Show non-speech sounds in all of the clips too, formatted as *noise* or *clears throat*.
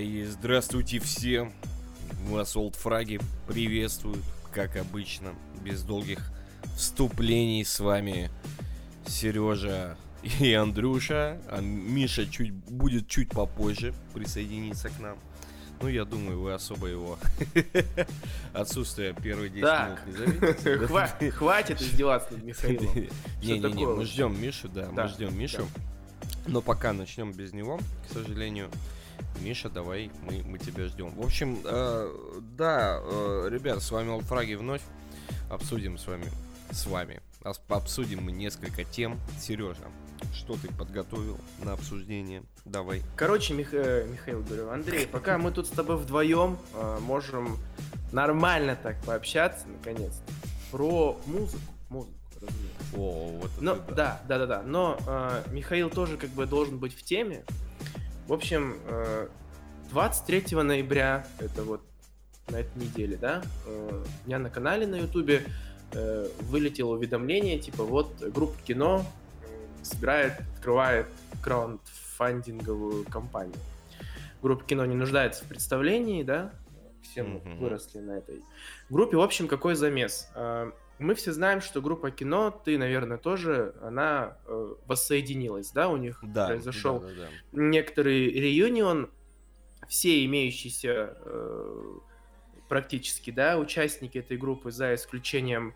И здравствуйте всем. Вас Олдфраги приветствуют, как обычно, без долгих вступлений с вами Сережа и Андрюша. А Миша чуть, будет чуть попозже присоединиться к нам. Ну, я думаю, вы особо его *laughs* отсутствие первые 10 Так. минут не заметите. Хва- Хватит издеваться над Михаилом. *laughs* Не-не-не, мы ждем Мишу, да, мы ждем Мишу. Но пока начнем без него, к сожалению. Миша, давай, мы, мы тебя ждем. В общем, э, да, э, ребят, с вами Олдфраги вновь. Обсудим с вами, с вами, обсудим мы несколько тем. Сережа, что ты подготовил на обсуждение? Давай. Короче, Мих- э, Михаил, говорю, Андрей, пока мы тут с тобой вдвоем э, можем нормально так пообщаться, наконец про музыку. Музыку, разумеется. О, вот это Но, да, да, да, да. Но э, Михаил тоже как бы должен быть в теме. В общем, э, 23 ноября, это вот на этой неделе, да, э, у меня на канале на Ютубе э, вылетело уведомление, типа вот группа кино э, собирает, открывает краундфандинговую кампанию. Группа кино не нуждается в представлении, да, все мы выросли на этой группе. В общем, какой замес? Мы все знаем, что группа кино, ты, наверное, тоже, она э, воссоединилась, да, у них Да, произошел да, да, да. некоторый реюнион, все имеющиеся э, практически, да, участники этой группы, за исключением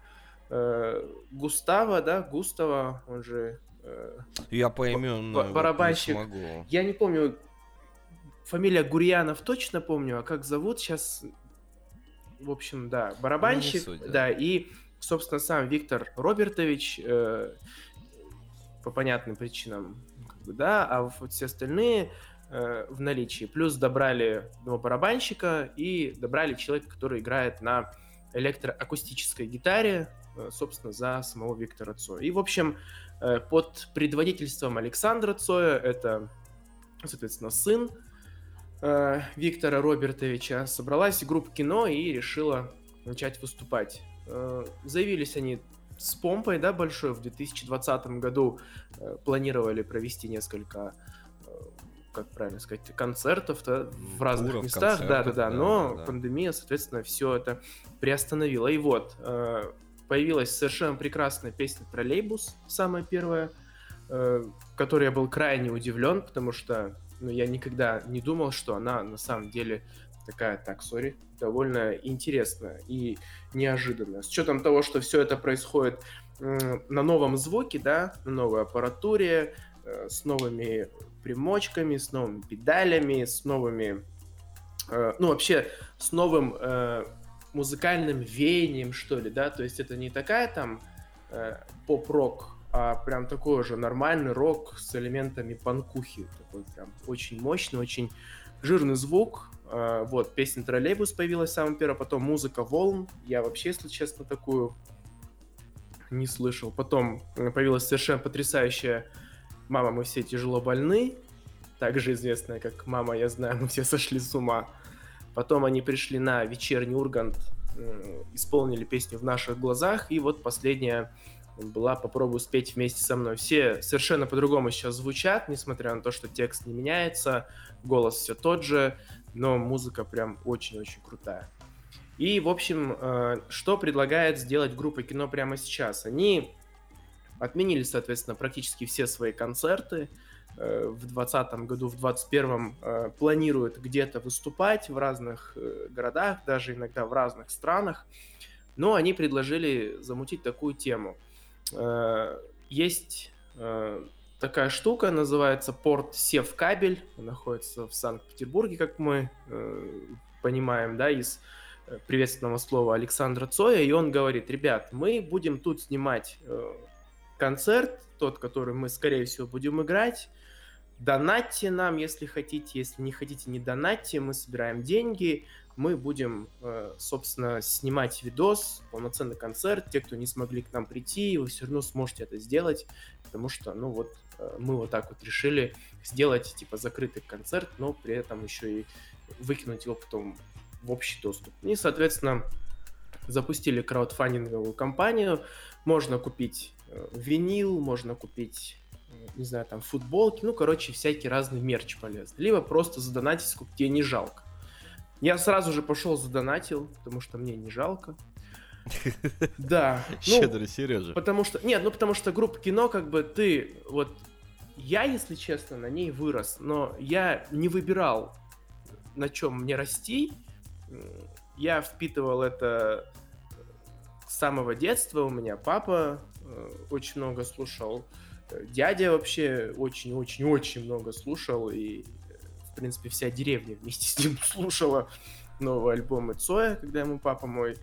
э, Густава, да, Густава, он же, э, Я по имен ба- барабанщик. смогу. я не помню, фамилия Гурьянов точно помню, а как зовут сейчас, в общем, да, барабанщик, Ну, не суть, да. да, и, собственно, сам Виктор Робертович, э, по понятным причинам, да, а вот все остальные э, в наличии. Плюс добрали одного барабанщика и добрали человека, который играет на электроакустической гитаре, э, собственно, за самого Виктора Цоя. И, в общем, под предводительством Александра Цоя, это, соответственно, сын Виктора Робертовича, собралась группа кино и решила начать выступать. Э, Заявились они с помпой, да, большой. В 2020 году э, планировали провести несколько, э, как правильно сказать, концертов да, в разных Туров, местах. Да, да, да. Но да, пандемия, соответственно, все это приостановила. И вот появилась совершенно прекрасная песня «Троллейбус», самая первая, которой я был крайне удивлен, потому что ну, я никогда не думал, что она на самом деле такая, так, сори, довольно интересная и неожиданная. С учетом того, что все это происходит на новом звуке, да, на новой аппаратуре, э, с новыми примочками, с новыми педалями, с новыми, э, ну, вообще, с новым э, музыкальным веянием, что ли, да, то есть это не такая там поп-рок, а прям такой же нормальный рок с элементами панкухи, такой прям очень мощный, очень жирный звук. Э, Вот, песня «Троллейбус» появилась самым первым, потом музыка «Волн». Я вообще, если честно, такую не слышал. Потом э, появилась совершенно потрясающая «Мама, мы все тяжело больны», также известная как «Мама, я знаю, мы все сошли с ума». Потом они пришли на вечерний Ургант, м, исполнили песню «В наших глазах», и вот последняя была «Попробуй спеть вместе со мной». Все совершенно по-другому сейчас звучат, несмотря на то, что текст не меняется, голос все тот же, но музыка прям очень-очень крутая. И, в общем, э, что предлагает сделать группа кино прямо сейчас? Они отменили, соответственно, практически все свои концерты. Э, В 2020 году, в 2021 э, планируют где-то выступать в разных городах, даже иногда в разных странах. Но они предложили замутить такую тему. Есть такая штука, называется порт Севкабель. Находится в Санкт-Петербурге, как мы э, понимаем, да, из э, приветственного слова Александра Цоя. И он говорит, ребят, мы будем тут снимать э, концерт, тот, который мы, скорее всего, будем играть. Донатьте нам, если хотите. Если не хотите, не донатьте. Мы собираем деньги. Мы будем, э, собственно, снимать видос, полноценный концерт. Те, кто не смогли к нам прийти, вы все равно сможете это сделать. Потому что, ну вот, мы вот так вот решили сделать, типа, закрытый концерт, но при этом еще и выкинуть его потом в общий доступ. И, соответственно, запустили краудфандинговую кампанию. Можно купить э, винил, можно купить не знаю, там, футболки, ну, короче, всякий разный мерч полезный. Либо просто задонатить, сколько тебе не жалко. Я сразу же пошел задонатил, потому что мне не жалко. *laughs* Да. ну, Щедрый Сережа. Потому что, нет, ну потому что группа кино, как бы ты, вот, я, если честно, на ней вырос, но я не выбирал, на чем мне расти. Я впитывал это с самого детства. У меня папа э, очень много слушал, э, дядя вообще очень-очень-очень много слушал, и, э, в принципе, вся деревня вместе *laughs* с ним слушала новые альбомы Цоя, когда ему папа мой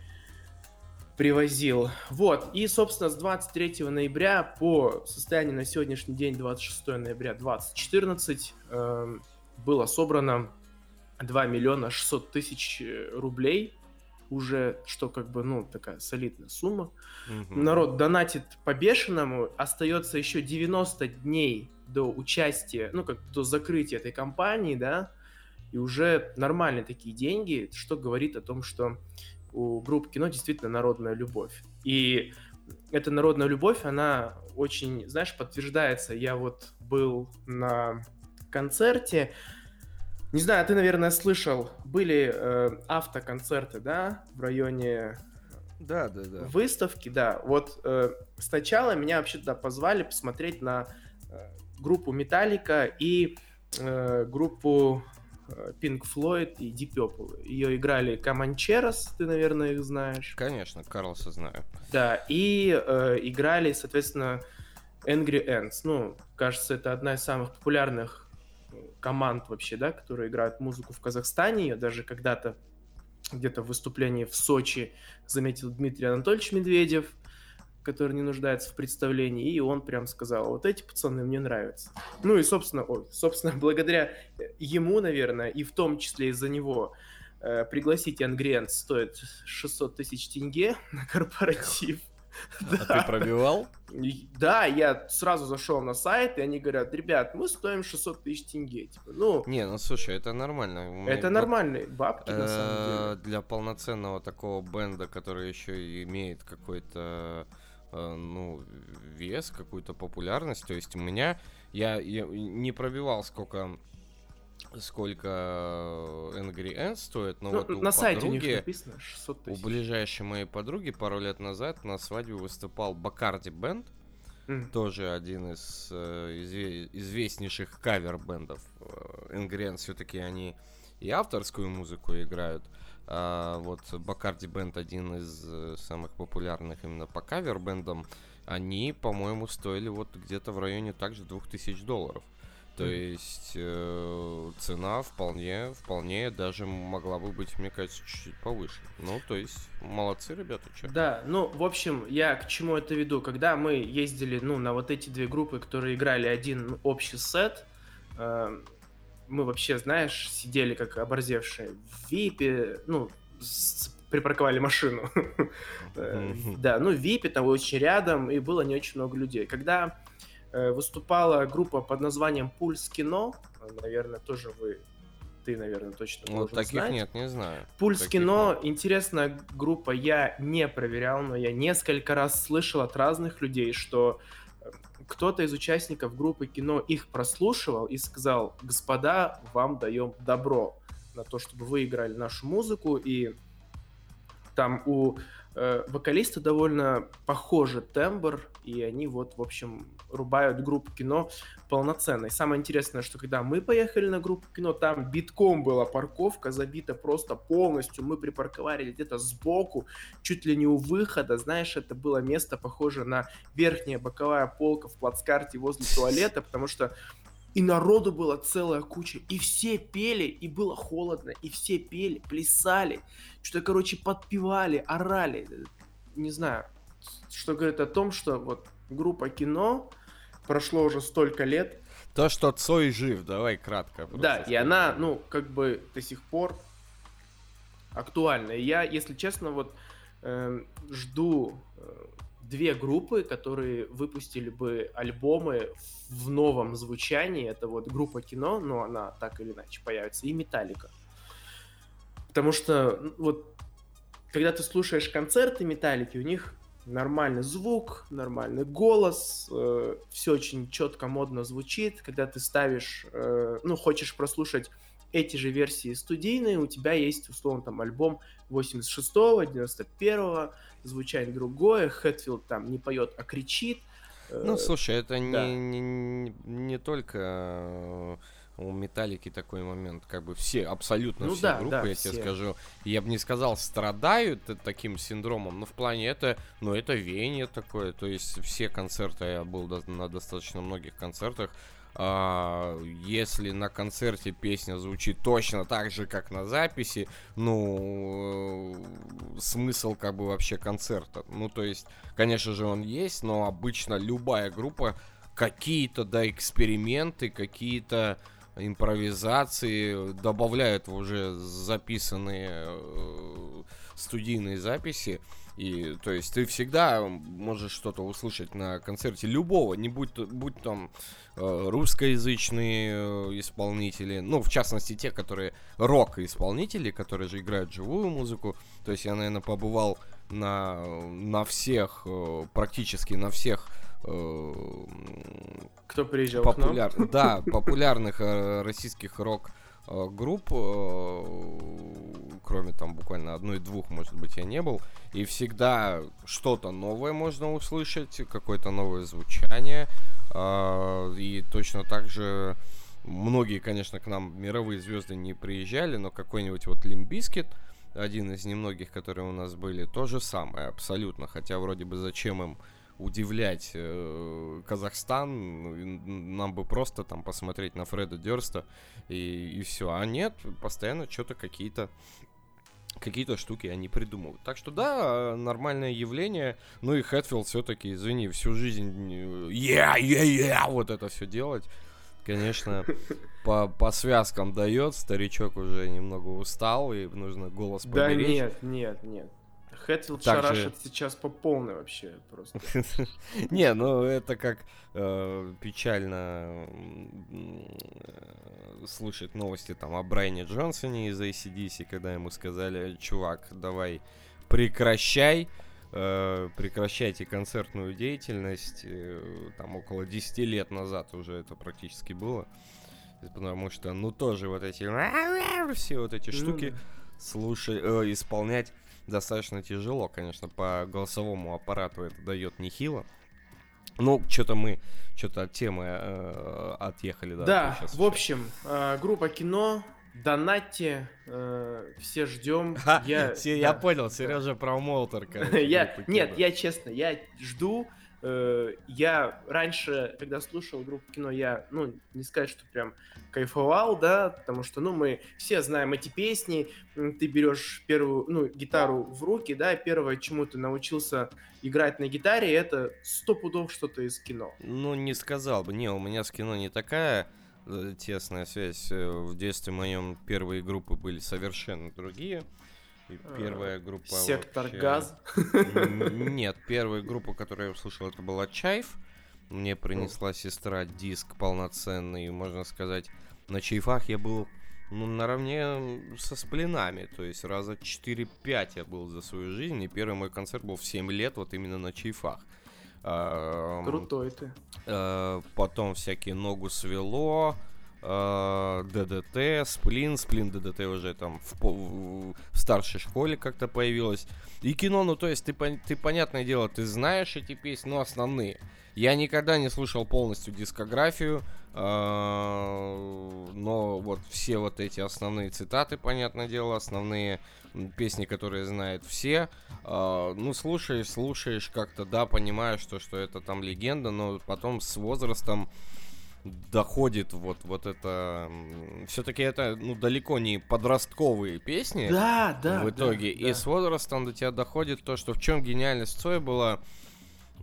привозил. Вот, и, собственно, с 23 ноября по состоянию на сегодняшний день, 26 ноября 2014, эм, было собрано 2 миллиона 600 тысяч э, рублей, уже, что как бы, ну, такая солидная сумма. Мгм. Народ донатит по-бешеному, остается еще 90 дней до участия, ну, как до закрытия этой кампании, да, и уже нормальные такие деньги, что говорит о том, что у групп кино действительно народная любовь. И эта народная любовь, она очень, знаешь, подтверждается. Я вот был на концерте, не знаю, ты, наверное, слышал, были э, автоконцерты, да, в районе Да, да, да. выставки, да. Вот э, сначала меня вообще туда позвали посмотреть на э, группу Металлика и э, группу э, Pink Floyd и Deep Purple. Ее играли Команчерос, ты, наверное, их знаешь. Конечно, Карлоса знаю. Да, и э, играли, соответственно, Angry Ants. Ну, кажется, это одна из самых популярных э, команд вообще, да, которые играют музыку в Казахстане. Ее даже когда-то где-то в выступлении в Сочи заметил Дмитрий Анатольевич Медведев, который не нуждается в представлении, и он прям сказал, вот эти пацаны мне нравятся. Ну и, собственно, ой, собственно, *laughs* благодаря ему, наверное, и в том числе из-за него э, пригласить Ангриент стоит 600 тысяч тенге *laughs* на корпоратив. А *laughs* ты пробивал? Да, я сразу зашел на сайт, и они говорят, ребят, мы стоим 600 тысяч тенге. Типа, ну, Не, ну слушай, это нормально. Это нормальные бабки, на э, самом деле. Для полноценного такого бенда, который еще и имеет какой-то э, ну, вес, какую-то популярность. То есть у меня, я, я не пробивал сколько сколько Angry Ants стоит, но Ну, вот у на сайте у них подруги, написано 600 у ближайшей моей подруги пару лет назад на свадьбе выступал Бакарди Бенд, тоже один из э, изве- известнейших кавер-бендов. Э, Angry Ants все-таки они и авторскую музыку играют. А вот Бакарди Бенд один из э, самых популярных именно по кавер-бендам. Они, по-моему, стоили вот где-то в районе также 2000 долларов. То есть э, цена вполне, вполне даже могла бы быть, мне кажется, чуть-чуть повыше. Ну, то есть, молодцы ребята, чё. Да, ну, в общем, я к чему это веду? Когда мы ездили, ну, на вот эти две группы, которые играли один общий сет, э, мы вообще, знаешь, сидели как оборзевшие в ВИПе, ну, с- припарковали машину. *laughs* Э. Да, ну, в ВИПе там очень рядом, и было не очень много людей. Когда э, выступала группа под названием Пульс Кино, э, наверное, тоже вы, ты, наверное, точно Вот должен таких знать. нет, не знаю. Пульс Таких кино, нет. интересная группа, я не проверял, но я несколько раз слышал от разных людей, что кто-то из участников группы кино их прослушивал и сказал, господа, вам даем добро на то, чтобы вы играли нашу музыку, и там у э, вокалиста довольно похожий тембр, и они вот, в общем, рубают группу кино полноценно. И самое интересное, что когда мы поехали на группу кино, там битком была парковка, забита просто полностью. Мы припарковали где-то сбоку, чуть ли не у выхода. Знаешь, это было место похоже на верхняя боковая полка в плацкарте возле туалета, потому что и народу была целая куча, и все пели, и было холодно, и все пели, плясали, что-то, короче, подпевали, орали. Не знаю, что говорит о том, что вот группа кино прошло уже столько лет, То, что Цой жив, давай кратко. да, и она, ну, как бы до сих пор актуальна. И я, если честно, вот эм, жду э, две группы, которые выпустили бы альбомы в новом звучании. Это вот группа кино, но она так или иначе появится, и Металлика. Потому что, вот, когда ты слушаешь концерты Металлики, у них нормальный звук, нормальный голос, э, все очень четко, модно звучит. Когда ты ставишь, э, ну, хочешь прослушать эти же версии студийные, у тебя есть, условно, там альбом 86-го, 91-го, звучание другое, Хэтфилд там не поет, а кричит. Ну, слушай, это да. не, не, не только у Металлики такой момент, как бы все, абсолютно ну, все да, группы, да, я все. тебе скажу, я бы не сказал, страдают таким синдромом, но в плане это, ну, это веяние такое, то есть все концерты, я был на достаточно многих концертах, если на концерте песня звучит точно так же, как на записи, ну, э, смысл как бы вообще концерта. Ну, то есть, конечно же, он есть, но обычно любая группа какие-то, да, эксперименты, какие-то импровизации, добавляют в уже записанные э, студийные записи. И, то есть, ты всегда можешь что-то услышать на концерте любого, не будь, будь там русскоязычные э, исполнители, ну, в частности, те, которые рок-исполнители, которые же играют живую музыку. То есть, я, наверное, побывал на, на всех, э, практически на всех Э, Кто приезжал популяр... к нам? *laughs* Да, популярных э, российских рок э, групп, кроме там буквально одной-двух, может быть, я не был. И всегда что-то новое можно услышать, какое-то новое звучание. И точно так же многие, конечно, к нам мировые звезды не приезжали, но какой-нибудь вот Limp Bizkit, один из немногих, которые у нас были, то же самое абсолютно. Хотя вроде бы зачем им удивлять э, Казахстан, ну, нам бы просто там посмотреть на Фреда Дерста и, и все. А нет, постоянно что-то какие-то какие-то штуки они придумывают. Так что да, нормальное явление. Ну и Хэтфилд все-таки, извини, всю жизнь yeah, yeah, yeah, вот это все делать. Конечно, *laughs* по, по связкам дает, старичок уже немного устал, и нужно голос поберечь. Да нет, нет, нет. Хэтфилд Также... шарашит сейчас по полной вообще просто. *laughs* Не, ну это как э, печально слушать новости там о Брайане Джонсоне из ACDC, когда ему сказали, чувак, давай прекращай, э, прекращайте концертную деятельность. Э, там около 10 лет назад уже это практически было. Потому что, ну, тоже вот эти все вот эти штуки слушать, э, исполнять достаточно тяжело, конечно, по голосовому аппарату это дает нехило. Ну, что-то мы, что-то от темы э, отъехали, да. Да, в общем, э, группа кино, донатьте, э, все ждем. я, я да, понял, Сережа промоутер. *laughs* я, нет, я честно, я жду. Э, я раньше, когда слушал группу кино, я, ну, не сказать, что прям кайфовал, да, потому что, ну, мы все знаем эти песни, ты берешь первую, ну, гитару в руки, да, первое, чему ты научился играть на гитаре, это сто пудов что-то из кино. Ну, не сказал бы, не, у меня с кино не такая э, тесная связь. Э, в детстве моем первые группы были совершенно другие. И первая группа Сектор вообще... газ? Нет, первая группа, которую я услышал, это была Чайф. Мне принесла сестра диск полноценный, можно сказать. На Чайфах я был ну, наравне со сплинами. То есть раза 4-5 я был за свою жизнь. И первый мой концерт был в 7 лет, вот именно на Чайфах. Крутой ты. Э, потом всякие ногу свело. Э, ДДТ, Сплин, Сплин ДДТ уже там в, в, старшей школе как-то появилось. И кино, ну то есть ты, ты, понятное дело, ты знаешь эти песни, но основные. Я никогда не слушал полностью дискографию, э, но вот все вот эти основные цитаты, понятное дело, основные песни, которые знают все. Э, ну, слушаешь, слушаешь как-то, да, понимаешь, что, что это там легенда, но потом с возрастом доходит вот, вот это... Все-таки это, ну, далеко не подростковые песни. Да, да. В итоге. Да, и да. с возрастом до тебя доходит то, что в чем гениальность Цоя была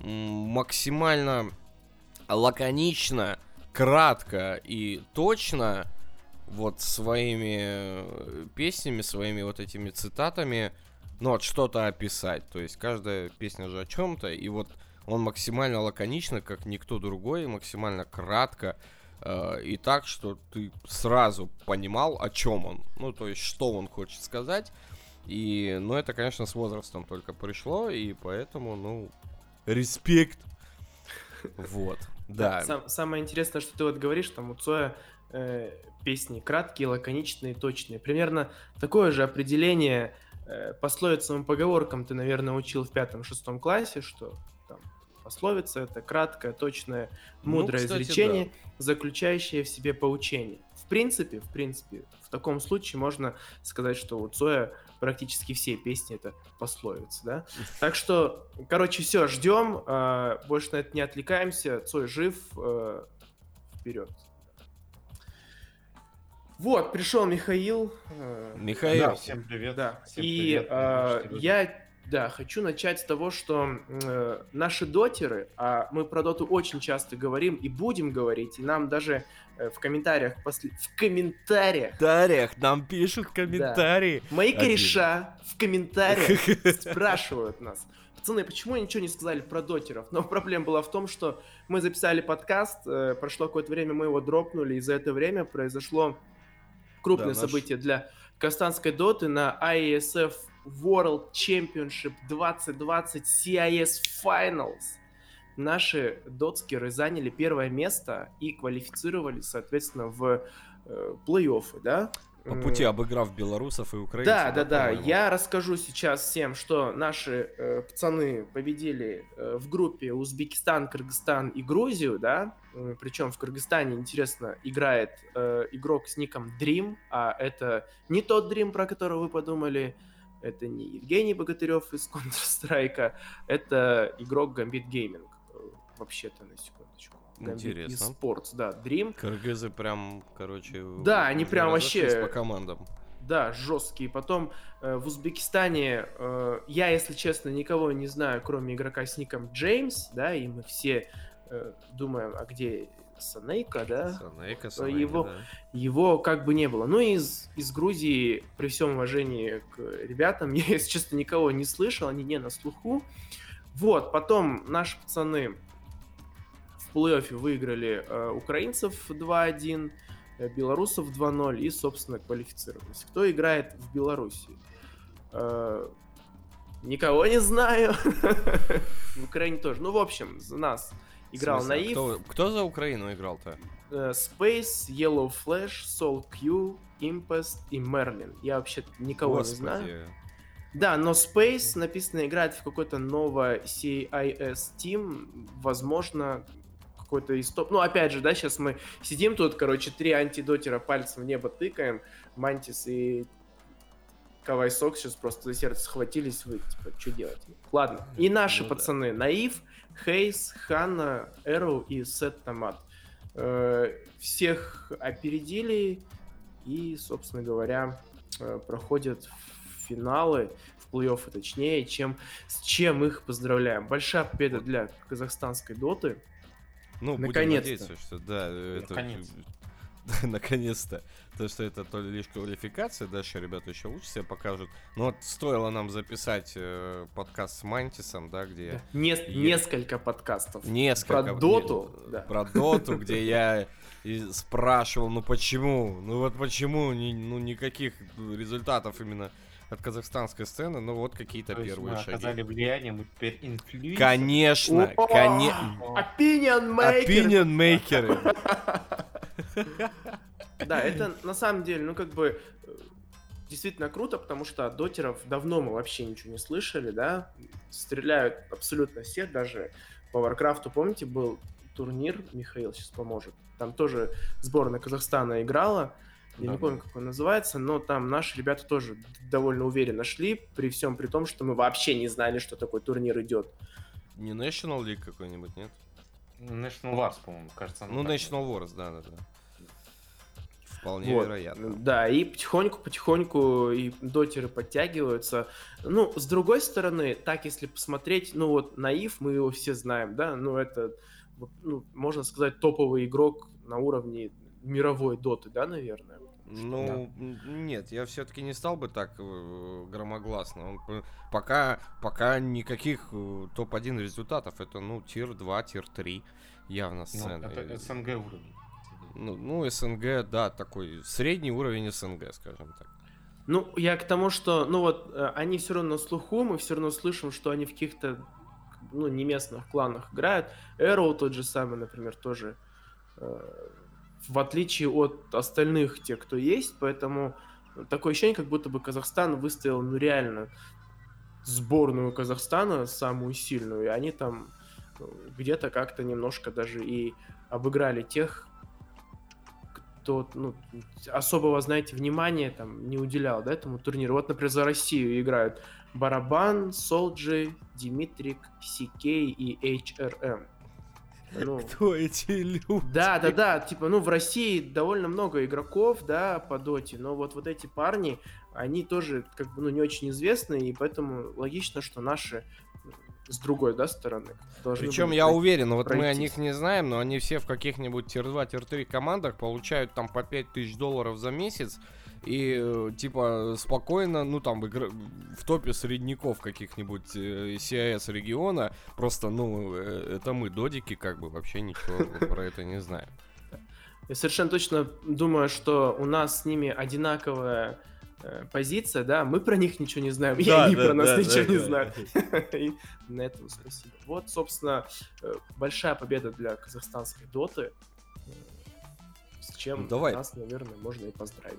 максимально лаконично, кратко и точно вот своими э, песнями, своими вот этими цитатами, ну, вот что-то описать. То есть каждая песня же о чем-то, и вот он максимально лаконично, как никто другой, максимально кратко. Э, и так, что ты сразу понимал, о чем он. Ну, то есть, что он хочет сказать. И, ну, это, конечно, с возрастом только пришло, и поэтому, ну, респект. Вот, да. Сам, самое интересное, что ты вот говоришь, там у Цоя э, песни краткие, лаконичные, точные. Примерно такое же определение э, пословицам и поговоркам ты, наверное, учил в пятом-шестом классе, что пословица это краткое, точное, Ну, мудрое кстати, изречение, заключающее в себе поучение. В принципе, в принципе, в таком случае можно сказать, что у Цоя практически все песни это пословицы, да? *laughs* Так что, короче, все, ждем, э, больше на это не отвлекаемся, Цой жив, э, вперед. Вот, пришел Михаил. э, Михаил, Да, всем привет. да. Всем И привет, э, я, да, хочу начать с того, что э, наши дотеры, а мы про доту очень часто говорим и будем говорить, и нам даже э, в комментариях, после... в комментариях, Тарях, нам пишут комментарии. мои Один. кореша в комментариях *laughs* спрашивают нас. Пацаны, почему ничего не сказали про дотеров? Но проблема была в том, что мы записали подкаст, э, прошло какое-то время, мы его дропнули, и за это время произошло крупное Да, наш- событие для казахстанской доты на IESF World Championship 2020 CIS Finals. Наши дотскеры заняли первое место и квалифицировались, соответственно, в э, плей-оффы, да? По пути обыграв белорусов и украинцев. да, да, да. по-моему? Я расскажу сейчас всем, что наши э, пацаны победили э, в группе Узбекистан, Кыргызстан и Грузию, да. причем в Кыргызстане, интересно, играет э, игрок с ником Dream, а это не тот Dream, про которого вы подумали. Это не Евгений Богатырев из Counter-Strike, это игрок Gambit Gaming. Э, Вообще-то, на секундочку. Gambit Интересно. Esports, да, Dream. Кыргызы прям, короче... Да, они прям вообще- по командам. Да, жесткие. Потом э, в Узбекистане э, я, если честно, никого не знаю, кроме игрока с ником Джеймс, да, и мы все э, думаем, а где Санейка, да? Санейка, его- да. Его как бы не было. Ну, из, из Грузии, при всем уважении к ребятам, *laughs* я, если честно, никого не слышал, они не на слуху. Вот, потом наши пацаны в плей-оффе выиграли э, украинцев 2-1, э, белорусов 2-0 и, собственно, квалифицировались. Кто играет в Беларуси? Э, никого не знаю. *laughs* В Украине тоже. Ну, в общем, за нас играл а Наив. Кто, кто за Украину играл-то? э, Space, Yellow Flash, Soul Q, Impest и Merlin. Я вообще никого не знаю. Господи. Да, но Space написано играет в какой-то новый CIS Team, возможно, какой-то из топ... Ну, опять же, да, сейчас мы сидим тут, короче, три антидотера пальцем в небо тыкаем, Мантис и Кавай Сок сейчас просто за сердце схватились, вы, типа, что делать? Ладно. И наши Ну да. пацаны, Наив, Хейс, Ханна, Эроу и Сет Томат. Э, Всех опередили и, собственно говоря, э, проходят в финалы, в плей-оффы точнее, чем, с чем их поздравляем. Большая победа для казахстанской доты. Ну, будем Наконец-то. надеяться, что да, это... Наконец. *laughs* Наконец-то. То, что это то лишь квалификация, дальше ребята еще лучше себя покажут. Но вот стоило нам записать э, подкаст с Мантисом, да, где... Не- Е- Несколько подкастов. Несколько... Про доту, не- да. Про доту, *laughs* где я и спрашивал, ну почему? Ну вот почему ни- ну, никаких результатов именно от казахстанской сцены, ну вот какие-то первые мы шаги. оказали влияние, мы теперь инфлюенсеры. Конечно, конечно. Opinion maker. Opinion мейкеры. *laughs* *laughs* Да, это на самом деле, ну как бы э, действительно круто, потому что от дотеров давно мы вообще ничего не слышали, да. Стреляют абсолютно все, даже по Варкрафту, помните, был турнир, Михаил сейчас поможет. Там тоже сборная Казахстана играла. Я Да, не помню, как он называется, но там наши ребята тоже довольно уверенно шли, при всем при том, что мы вообще не знали, что такой турнир идет. Не National League какой-нибудь, нет? National Wars, по-моему, кажется. Ну, так National Wars, да, да, да. Вполне Вот. вероятно. Да, и потихоньку-потихоньку и дотеры подтягиваются. Ну, с другой стороны, так если посмотреть, ну вот Наив, мы его все знаем, да, ну это, ну, можно сказать, топовый игрок на уровне мировой доты, да, наверное? Ну, м, нет, я все-таки не стал бы так э, громогласно. Он пока, пока никаких э, топ-1 результатов. Это, ну, tier-2, tier-3 явно Ну, сцены. это СНГ уровень. Ну, ну, СНГ, да, такой средний уровень СНГ, скажем так. Ну, я к тому, что, ну вот, э, они все равно на слуху, мы все равно слышим, что они в каких-то, ну, не местных кланах играют. Arrow тот же самый, например, тоже, э, в отличие от остальных тех, кто есть, поэтому такое ощущение, как будто бы Казахстан выставил, ну, реально сборную Казахстана, самую сильную, и они там э, где-то как-то немножко даже и обыграли тех, кто ну, особого, знаете, внимания там не уделял да, этому турниру. Вот, например, за Россию играют Барабан, Солджи, Димитрик, Сикей и HRM. Ну, Кто эти люди? Да, да, да, типа, ну, в России довольно много игроков, да, по доте, но вот, вот эти парни, они тоже, как бы, ну, не очень известны, и поэтому логично, что наши с другой, да, стороны. Причем я уверен, вот пройтись. мы о них не знаем, но они все в каких-нибудь tier-2, tier-3 командах получают там по 5000 долларов за месяц, и э, типа спокойно, ну там в, топе средняков каких-нибудь э, CIS региона, просто, ну, э, это мы, додики, как бы вообще ничего про это не знаем. Я совершенно точно думаю, что у нас с ними одинаковая позиция, да, мы про них ничего не знаем, да, и они да, про нас да, ничего да, не да. знают. *laughs* И на этом спасибо. Вот, собственно, большая победа для казахстанской доты, с чем ну, Давай. нас, наверное, можно и поздравить.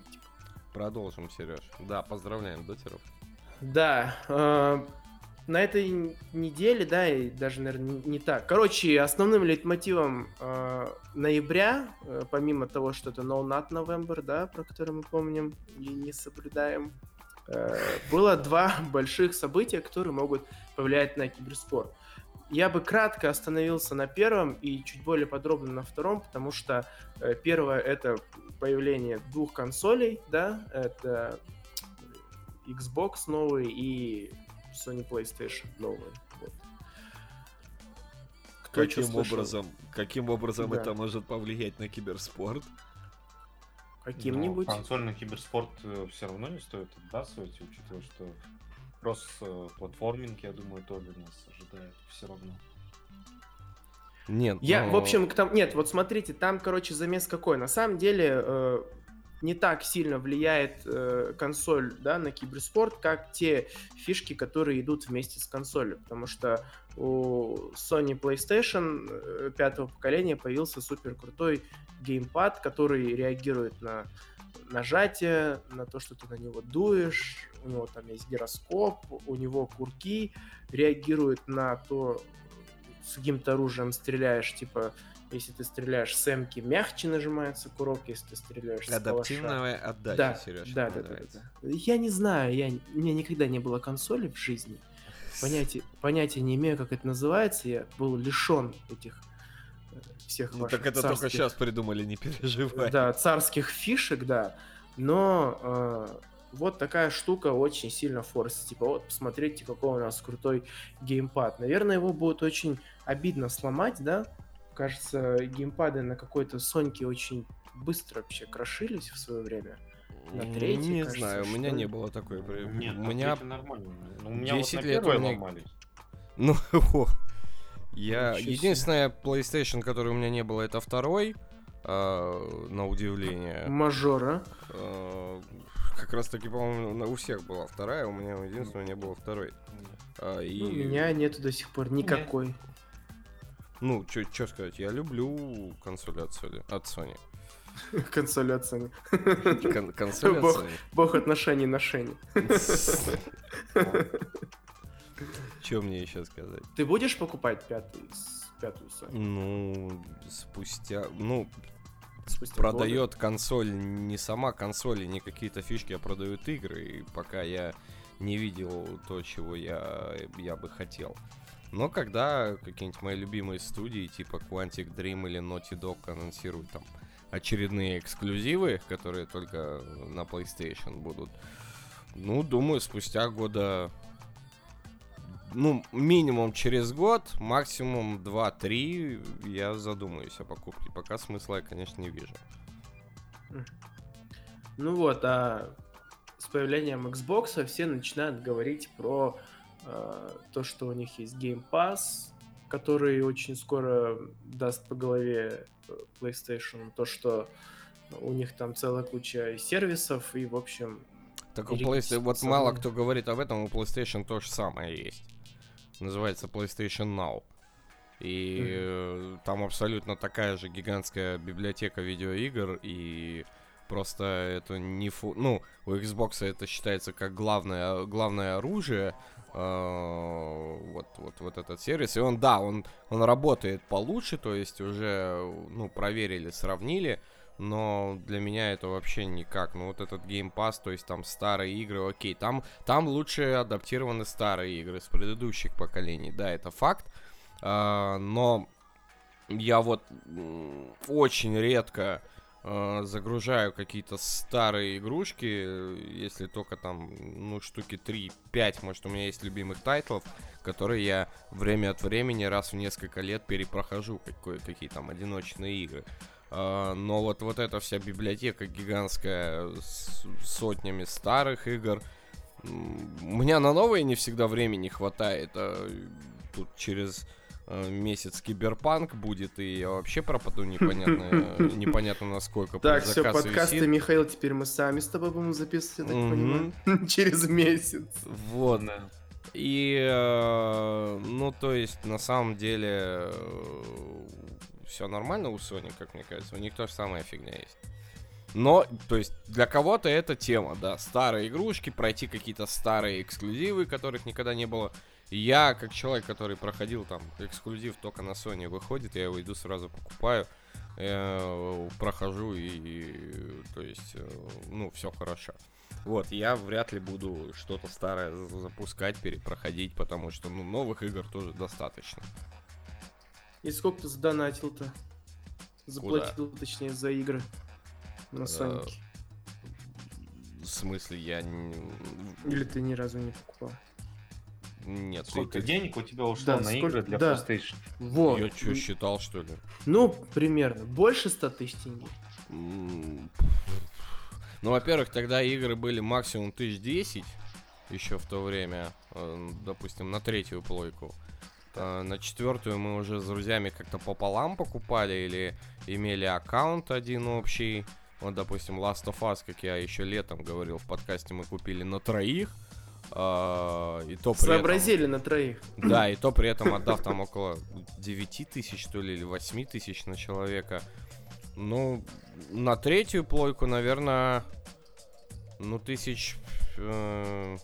Продолжим, Сереж. Да, поздравляем дотеров. Да, э, на этой неделе, да, и даже, наверное, не, не так. Короче, основным лейтмотивом э, ноября, э, помимо того, что это No Not November, да, про который мы помним и не соблюдаем, э, было два *laughs* больших события, которые могут повлиять на киберспорт. Я бы кратко остановился на первом и чуть более подробно на втором, потому что э, первое это появление двух консолей, да, это Xbox новый и Sony PlayStation новый. Вот. Кто каким образом, каким образом да. это может повлиять на киберспорт? Каким-нибудь. Ну, консольный киберспорт э, все равно не стоит отбрасывать, учитывая, что кросс-платформинг, я думаю, тоже нас ожидает все равно. Нет. Я, но... в общем, там, нет, вот смотрите, там, короче, замес какой. На самом деле э, не так сильно влияет э, консоль, да, на киберспорт, как те фишки, которые идут вместе с консолью, потому что у Sony PlayStation э, пятого поколения появился супер крутой геймпад, который реагирует на нажатие, на то, что ты на него дуешь, у него там есть гироскоп, у него курки реагируют на то, с каким-то оружием стреляешь, типа, если ты стреляешь с эмки, мягче нажимается курок, если ты стреляешь Адаптивная с отдача, да, Сереж, да, да, да, да, Я не знаю, я, у меня никогда не было консоли в жизни. *laughs* Понятия, понятия не имею, как это называется. Я был лишен этих э, всех Ну так это царских, только сейчас придумали, не *laughs* переживай. Да, царских фишек, да. Но э, вот такая штука очень сильно форсит. Типа, вот, посмотрите, какой у нас крутой геймпад. Наверное, его будет очень обидно сломать, да? Кажется, геймпады на какой-то Соньке очень быстро вообще крошились в свое время. На третий, Не кажется, знаю, у меня не было такой. Нет, у меня нормально. Ну, у меня 10 вот лет у меня... Ну, *laughs* я... Единственная PlayStation, которой у меня не было, это второй. Uh, на удивление. Мажора. Uh, как раз таки, по-моему, у всех была вторая, у меня единственное не было второй. А, и... У меня нету до сих пор никакой. Ну, что сказать, я люблю консоли от Sony. От Sony. *laughs* Консоли от Sony. Кон консоли бог, от Sony. Бог отношений на Шене. *laughs* Что мне еще сказать? Ты будешь покупать пятый, пятую Sony? Ну, спустя... Ну, Спустя продает годы. консоль не сама консоль и не какие-то фишки, а продают игры. И пока я не видел то, чего я, я бы хотел. Но когда какие-нибудь мои любимые студии, типа Quantic Dream или Naughty Dog, анонсируют там очередные эксклюзивы, которые только на PlayStation будут, ну, думаю, спустя года ну, минимум через год, максимум 2-3 я задумаюсь о покупке. Пока смысла я, конечно, не вижу. Ну вот, а с появлением Xbox все начинают говорить про то, что у них есть Game Pass, который очень скоро даст по голове э, PlayStation, то, что у них там целая куча сервисов, и, в общем, Так у PlayStation, вот с мало кто говорит об этом, у PlayStation то же самое есть. Называется PlayStation Now. И э, там абсолютно такая же гигантская библиотека видеоигр, и просто это не фу... Ну, у Xbox это считается как главное, главное оружие, э, вот, вот, вот этот сервис. И он, да, он, он работает получше, то есть уже, ну, проверили, сравнили, но для меня это вообще никак. Ну, вот этот Game Pass, то есть там старые игры, окей, там, там лучше адаптированы старые игры с предыдущих поколений, да, это факт. А, но я вот очень редко э, загружаю какие-то старые игрушки, э, если только там, ну, штуки 3-5, может, у меня есть любимых тайтлов, которые я время от времени, раз в несколько лет перепрохожу, какой, какие там одиночные игры. А, но вот, вот эта вся библиотека гигантская с сотнями старых игр, у меня на новые не всегда времени хватает, а тут через э, месяц киберпанк будет, и я вообще пропаду непонятно, э, *laughs* непонятно насколько. Так, все, подкасты, висит. Михаил, теперь мы сами с тобой будем записывать, я так понимаю, *laughs* через месяц. Вот. И, э, ну, то есть, на самом деле, все нормально у Sony, как мне кажется. У них то же самая фигня есть. Но, то есть, для кого-то это тема, да. Старые игрушки, пройти какие-то старые эксклюзивы, которых никогда не было. Я, как человек, который проходил там эксклюзив только на Sony выходит, я его иду сразу покупаю, э, прохожу и, и, то есть, э, ну, все хорошо. Вот, я вряд ли буду что-то старое за- запускать, перепроходить, потому что, ну, новых игр тоже достаточно. И сколько ты задонатил-то? Заплатил, точнее, за игры на Э, Сонике. В смысле, я. Или ты ни разу не покупал? Нет, Сколько ты- денег у тебя ушло Да, на сколько- игры для да. PlayStation? Вот. Я что, считал, что ли? Ну, примерно. Больше 100 тысяч тенге. Ну, во-первых, тогда игры были максимум 1010 еще в то время, э, допустим, на третью плойку. Э, На четвертую мы уже с друзьями как-то пополам покупали или имели аккаунт один общий. Вот, допустим, Last of Us, как я еще летом говорил в подкасте, мы купили на троих. А, И то при этом- Сообразили на троих. да, и то при этом отдав там около 9 тысяч, что ли, или 8 тысяч на человека. Ну, на третью плойку, наверное, ну, тысяч... э,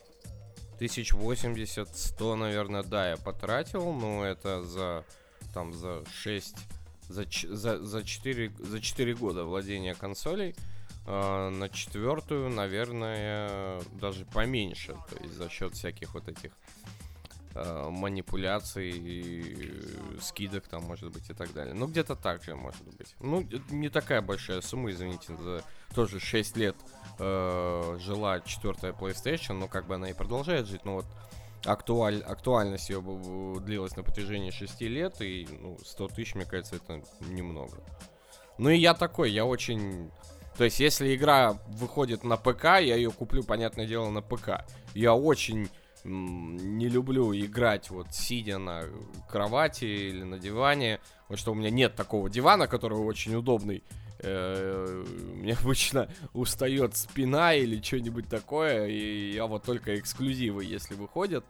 Тысяч восемьдесят, сто, наверное, да, я потратил, но это за, там, за 6, за, за, за, 4, за 4 года владения консолей. А, на четвертую, наверное, даже поменьше, то есть за счет всяких вот этих э, манипуляций, скидок там, может быть, и так далее. Ну, где-то так же, может быть. Ну, не такая большая сумма, извините, за тоже 6 лет э, жила четвертая PlayStation, но как бы она и продолжает жить, но вот актуаль, актуальность ее длилась на протяжении 6 лет, и ну, 100 тысяч, мне кажется, это немного. Ну и я такой, я очень... То есть, если игра выходит на ПК, я ее куплю, понятное дело, на ПК. Я очень не люблю играть вот сидя на кровати или на диване. Вот что у меня нет такого дивана, который очень удобный. Э, Мне обычно устает спина или что-нибудь такое, и я вот только эксклюзивы, если выходят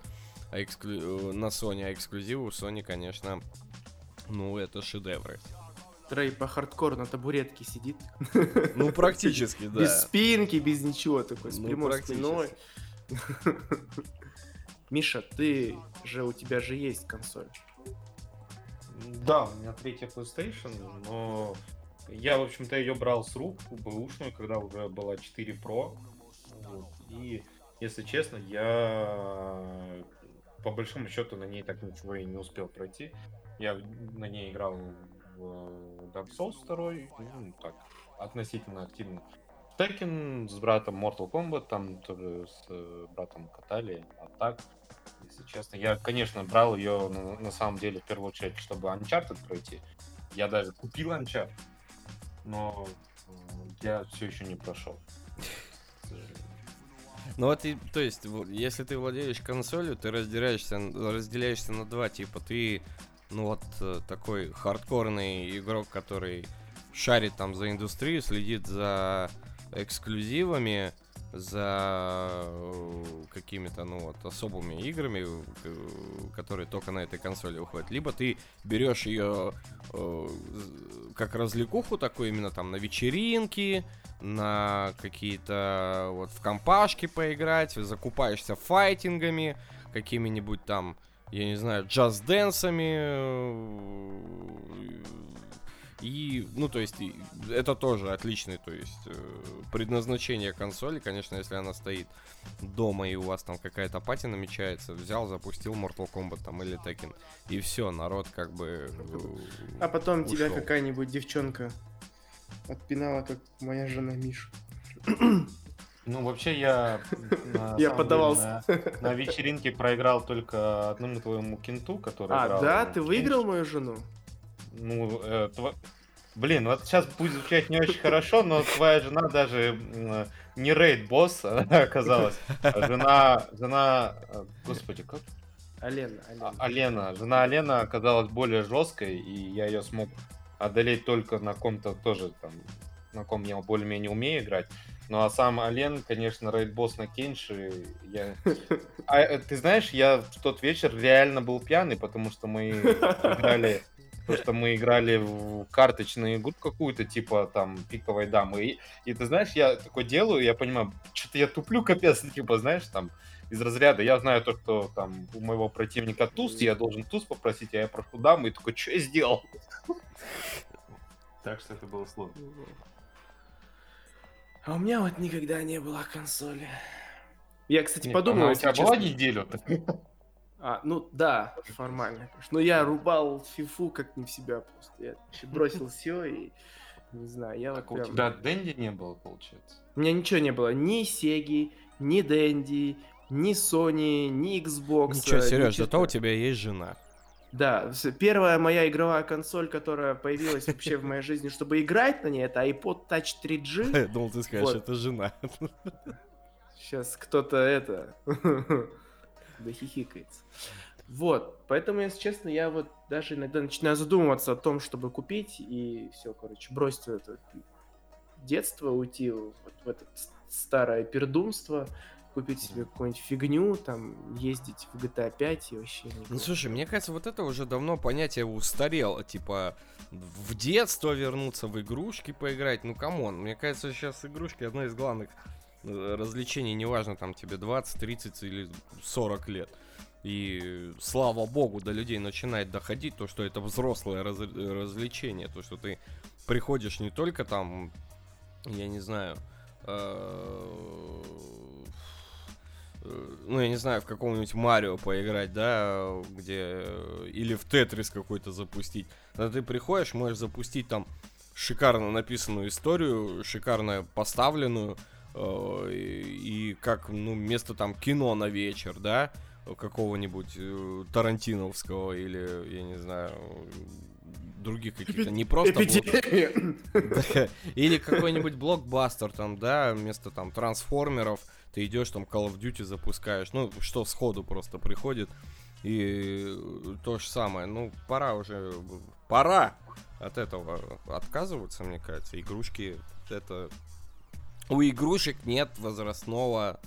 а эксклю- э, на Sony, а эксклюзивы у Sony, конечно, ну, это шедевры. Трей по хардкору на табуретке сидит. Ну, *laughs* практически, да. Без спинки, без ничего такой, с Ну, прямой практически. спиной. *laughs* Миша, ты же, у тебя же есть консоль. Да, у меня третья PlayStation, но я, в общем-то, ее брал с рук, бэушную, когда уже была 4 Pro. Вот. И, если честно, я по большому счету на ней так ничего и не успел пройти. Я на ней играл в Dark Souls 2, ну, так, относительно активно. Tekken с братом Mortal Kombat, там тоже с э, братом катали, а так, если честно. Я, конечно, брал ее на, на самом деле в первую очередь, чтобы Uncharted пройти. Я даже купил Uncharted, но э, я все еще не прошел. Ну вот, и, то есть, если ты владеешь консолью, ты разделяешься, разделяешься на два типа. Ты, ну вот, э, такой хардкорный игрок, который шарит там за индустрию, следит за эксклюзивами, за э, какими-то, ну вот, особыми играми, э, которые только на этой консоли выходят. Либо ты берешь ее как развлекуху такую именно там на вечеринки, на какие-то вот в компашки поиграть, закупаешься файтингами, какими-нибудь там, я не знаю, джаз-дэнсами, и, ну, то есть, это тоже отличный, то есть, э, предназначение консоли, конечно, если она стоит дома и у вас там какая-то пати намечается, взял, запустил Mortal Kombat там или Tekken, и все, народ как бы э, А потом ушел. тебя какая-нибудь девчонка отпинала, как моя жена Миша. Ну, вообще, я... *laughs* Я подавался. На вечеринке проиграл только одному твоему кенту, который А, да? Ты выиграл мою жену? Ну, э, тв... блин, вот сейчас будет звучать не очень хорошо, но твоя жена даже не рейд-босс *laughs* оказалась. Жена, жена, э, господи, как? Алена, Алена. А, Алена. Жена Алена оказалась более жесткой, и я ее смог одолеть только на ком-то тоже там, на ком я более-менее умею играть. Ну а сам Ален, конечно, рейд-босс на Кенши, я... А, э, ты знаешь, я в тот вечер реально был пьяный, потому что мы играли то, что мы играли в карточную игру какую-то, типа там пиковой дамы. И, и ты знаешь, я такое делаю, я понимаю, что-то я туплю капец, *laughs* типа, знаешь, там, из разряда, я знаю то, что там у моего противника туз, я должен туз попросить, а я прошу даму, и такой, что я сделал? Так что это было сложно. А у меня вот никогда не было консоли. Я, кстати, подумал, у тебя была неделю? А, ну да, формально, Но я рубал фифу как не в себя просто. Я бросил *laughs* все и не знаю, я так вот прям... у тебя Дэнди не было, получается? У меня ничего не было. Ни Сеги, ни Дэнди, ни Sony, ни Xbox. Ничего, Сереж, зато у тебя есть жена. Да, первая моя игровая консоль, которая появилась вообще в моей жизни, чтобы играть на ней, это iPod Touch 3G. Я думал, ты скажешь, это жена. Сейчас кто-то это *laughs* да хихикается. Вот, поэтому, если честно, я вот даже иногда начинаю задумываться о том, чтобы купить и все, короче, бросить это детство, уйти вот в это старое пердунство, купить себе какую-нибудь фигню, там, ездить в GTA 5 и вообще... Не ну, слушай, мне кажется, вот это уже давно понятие устарело, типа, в детство вернуться, в игрушки поиграть, ну, come on, мне кажется, сейчас игрушки одна из главных Э, развлечений, неважно, там тебе 20, 30 или 40 лет. И слава богу, до людей начинает доходить то, что это взрослое раз, развлечение. То, что ты приходишь не только там, я не знаю, э, ну, я не знаю, в каком-нибудь Марио поиграть, да, где... Или в Тетрис какой-то запустить. Но ты приходишь, можешь запустить там шикарно написанную историю, шикарно поставленную, Э, и как, ну, место там кино на вечер, да, какого-нибудь э, Тарантиновского или, я не знаю, других каких-то, не просто... Или какой-нибудь блокбастер там, да, вместо там трансформеров ты идешь там Call of Duty запускаешь, ну, что сходу просто приходит. И то же самое, ну, пора уже, пора от этого отказываться, мне кажется. Игрушки это у игрушек нет возрастного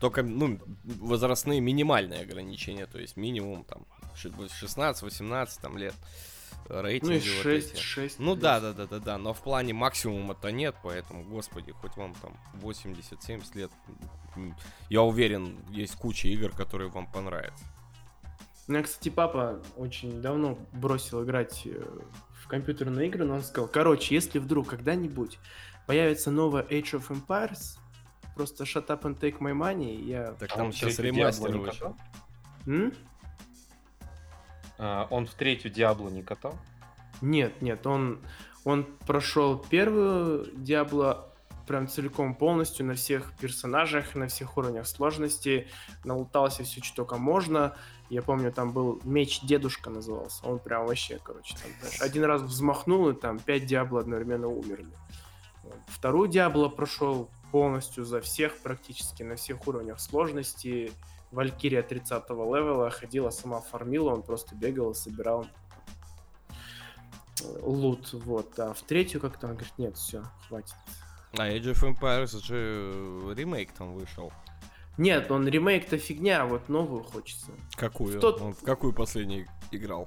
только, ну, возрастные минимальные ограничения, то есть минимум там 16-18 там лет рейтинги. Ну и 6, вот 6 Ну да, да, да, да, да, но в плане максимума-то нет, поэтому, господи, хоть вам там 80-70 лет, я уверен, есть куча игр, которые вам понравятся. У меня, кстати, папа очень давно бросил играть э, в компьютерные игры, но он сказал, короче, если вдруг когда-нибудь появится новая Age of Empires, просто shut up and take my money, я... Так там сейчас ремастер вышел. А, он в третью Диабло не катал? Нет, нет, он, он прошел первую Диабло прям целиком полностью на всех персонажах, на всех уровнях сложности, налутался все, что только можно. Я помню, там был меч дедушка назывался. Он прям вообще, короче, там, знаешь, один раз взмахнул, и там пять Диабло одновременно умерли. Вторую Диабло прошел полностью за всех, практически на всех уровнях сложности. Валькирия 30 левела ходила, сама фармила, он просто бегал и собирал э, лут, вот. А в третью как-то он говорит, нет, все, хватит. А Age of Empires это же э, ремейк там вышел. Нет, он ремейк-то фигня, а вот новую хочется. Какую? Тот- Он в какую последний играл?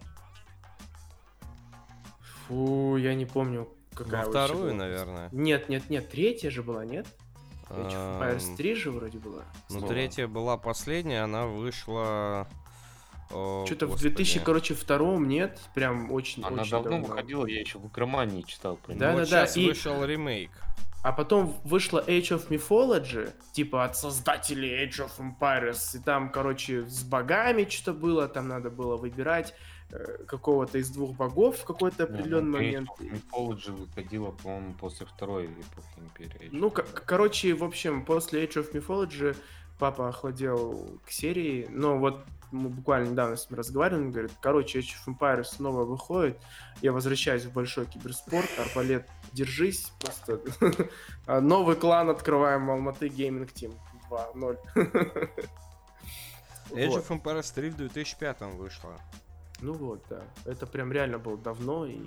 Фу, я не помню, Во какая вообще вторую, наверное. Нет, нет, нет, третья же была, нет? Age of Empires Ам, 3 же вроде была. Ну, третья была последняя, она вышла... о, Что-то в господи. 2000, короче, втором нет, прям очень Она очень давно давно. выходила, я еще в игромании читал про Да, да, да, сейчас и- вышел ремейк. А потом вышла Age of Mythology, типа от создателей Age of Empires, и там, короче, с богами что-то было, там надо было выбирать э, какого-то из двух богов в какой-то определенный ну, момент. Age of Mythology выходила, по-моему, после второй эпохи Империи. Ну, к- короче, в общем, после Age of Mythology папа охладел к серии, но вот мы буквально недавно с ним разговаривали, он говорит, короче, Age of Empires снова выходит, я возвращаюсь в большой киберспорт, Арбалет, держись, просто *laughs* А новый клан открываем в Алматы Gaming Team 2.0. *laughs* Age of Empires 3 в 2005 вышла. Ну вот, да. Это прям реально было давно, и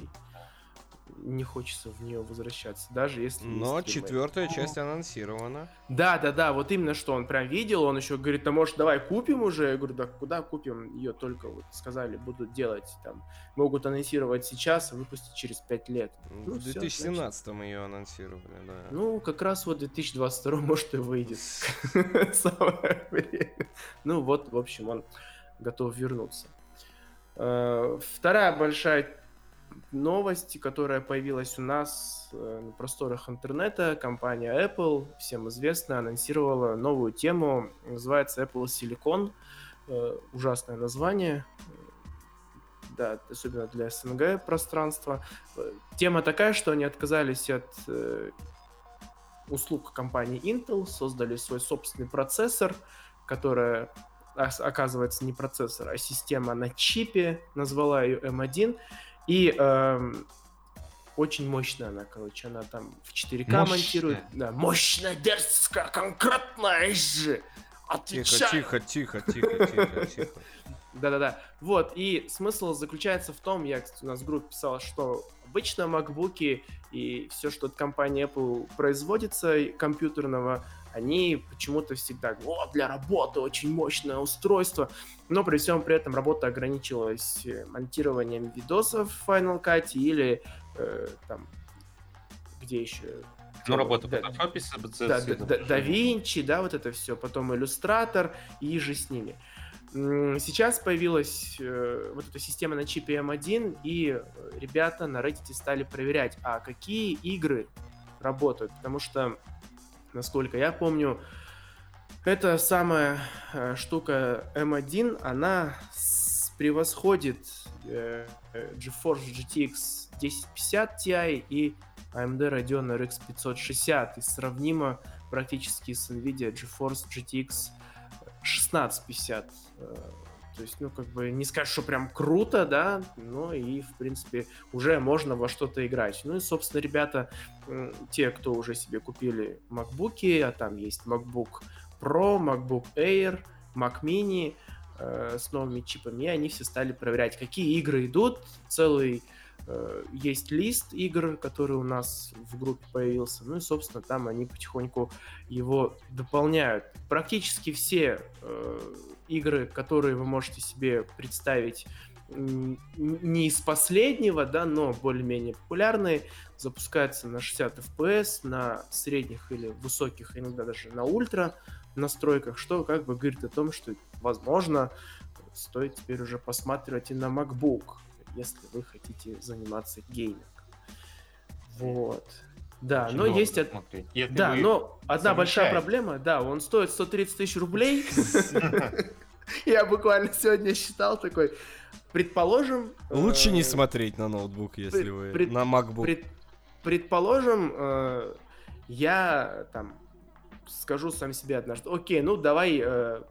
не хочется в нее возвращаться, даже если... Но есть ремейк. четвертая часть анонсирована. Да, да, да, вот именно что он прям видел, он еще говорит, а может давай купим уже? Я говорю, да куда купим? Ее только вот сказали, будут делать там, могут анонсировать сейчас, а выпустить через 5 лет. Ну, в всё, 2017 ее анонсировали, да. Ну, как раз вот 2022 может и выйдет. *laughs* *laughs* Самое время. Ну вот, в общем, он готов вернуться. Э, Вторая большая новость, которая появилась у нас э, на просторах интернета, компания Apple, всем известно, анонсировала новую тему, называется Apple Silicon. Э, Ужасное название, да, особенно для СНГ пространства. Э, Тема такая, что они отказались от услуг компании Intel, создали свой собственный процессор, которая ос- оказывается не процессор, а система на чипе, назвала ее M1, и эм, очень мощная она, короче, она там в 4К Мощная. монтирует. Да, мощная, дерзкая, конкретная же. Тихо, Отвечаю. тихо, тихо, тихо, тихо, *laughs* тихо. Да-да-да. Вот, и смысл заключается в том, я, кстати, у нас в группе писал, что обычно макбуки и все, что от компании Apple производится компьютерного, они почему-то всегда, вот, для работы очень мощное устройство, но при всем при этом работа ограничивалась э, монтированием видосов в Final Cut или э, там, где еще? Ну, работа в Да, CBC, да, да, да, да Винчи, да, вот это все, потом иллюстратор и же с ними. Сейчас появилась э, вот эта система на чипе M1, и э, ребята на Reddit стали проверять, а какие игры работают, потому что, насколько я помню, эта самая э, штука M1, она превосходит э, э, GeForce GTX 1050 Ti и AMD Radeon RX 560 и сравнимо практически с NVIDIA GeForce GTX 1650. Э, То есть, ну, как бы, не скажешь, что прям круто, да, но и, в принципе, уже можно во что-то играть. Ну и, собственно, ребята, те, кто уже себе купили MacBook, а там есть MacBook Pro, MacBook Air, Mac Mini э, с новыми чипами, они все стали проверять, какие игры идут. Целый э, есть лист игр, который у нас в группе появился. Ну и, собственно, там они потихоньку его дополняют. Практически все э, игры, которые вы можете себе представить, не из последнего, да, но более-менее популярные, запускаются на 60 FPS, на средних или высоких, иногда даже на ультра настройках, что как бы говорит о том, что, возможно, стоит теперь уже посматривать и на MacBook, если вы хотите заниматься геймингом. Вот. Да, Очень но есть... от- смотреть. Если Да, вы но одна большая проблема, да, он стоит 130 тысяч рублей. *laughs* Я буквально сегодня считал такой, предположим... Лучше не э, смотреть на ноутбук, если вы на MacBook. пред- Предположим, э, я там скажу сам себе однажды, окей, ну давай э,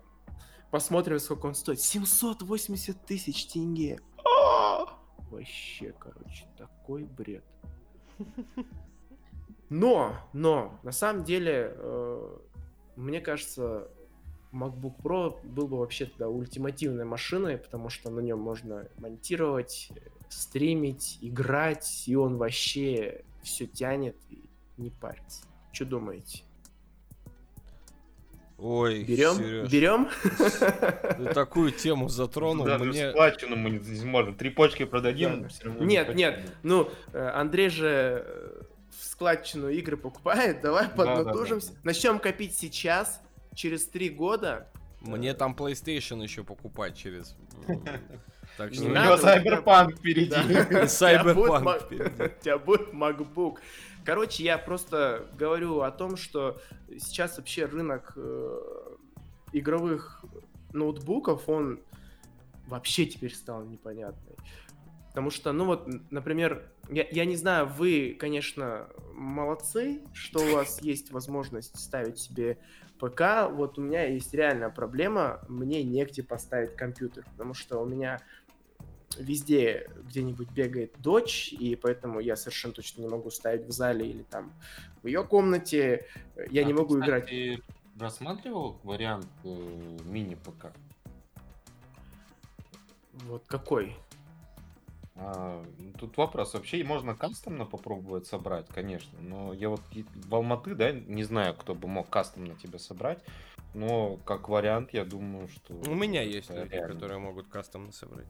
посмотрим, сколько он стоит. 780 тысяч тенге. А! Вообще, короче, такой бред. *laughs* Но, но, на самом деле, э, мне кажется, MacBook Pro был бы вообще тогда ультимативной машиной, потому что на нем можно монтировать, стримить, играть, и он вообще все тянет и не парится. Что думаете? Ой, Берем? Серёж, Берем? ты такую тему затронул, Даже мне... в складчину мы не, сможем. Три почки продадим. Да. Нет, не нет, ну, э, Андрей же э, в складчину игры покупает, *laughs* давай Да, да, да. поднатужимся. Начнем копить сейчас, через три года. Мне там PlayStation еще покупать через... э, Так что... У него Cyberpunk впереди. Да. *laughs* И У тебя будет Cyberpunk впереди. *laughs* У тебя будет MacBook. Короче, я просто говорю о том, что сейчас вообще рынок э, игровых ноутбуков, он вообще теперь стал непонятный. Потому что, ну вот, например, я, я не знаю, вы, конечно, молодцы, что у вас есть возможность ставить себе ПК. Вот у меня есть реальная проблема, мне негде поставить компьютер, потому что у меня везде где-нибудь бегает дочь, и поэтому я совершенно точно не могу ставить в зале или там в ее комнате. Я не А ты, могу играть. кстати, рассматривал вариант э, мини-ПК? Вот какой? А, ну, тут вопрос. Вообще можно кастомно попробовать собрать, конечно. Но я вот в Алматы, да, не знаю, кто бы мог кастомно тебе собрать. Но как вариант, я думаю, что... У меня есть люди, реально. которые могут кастомно собрать.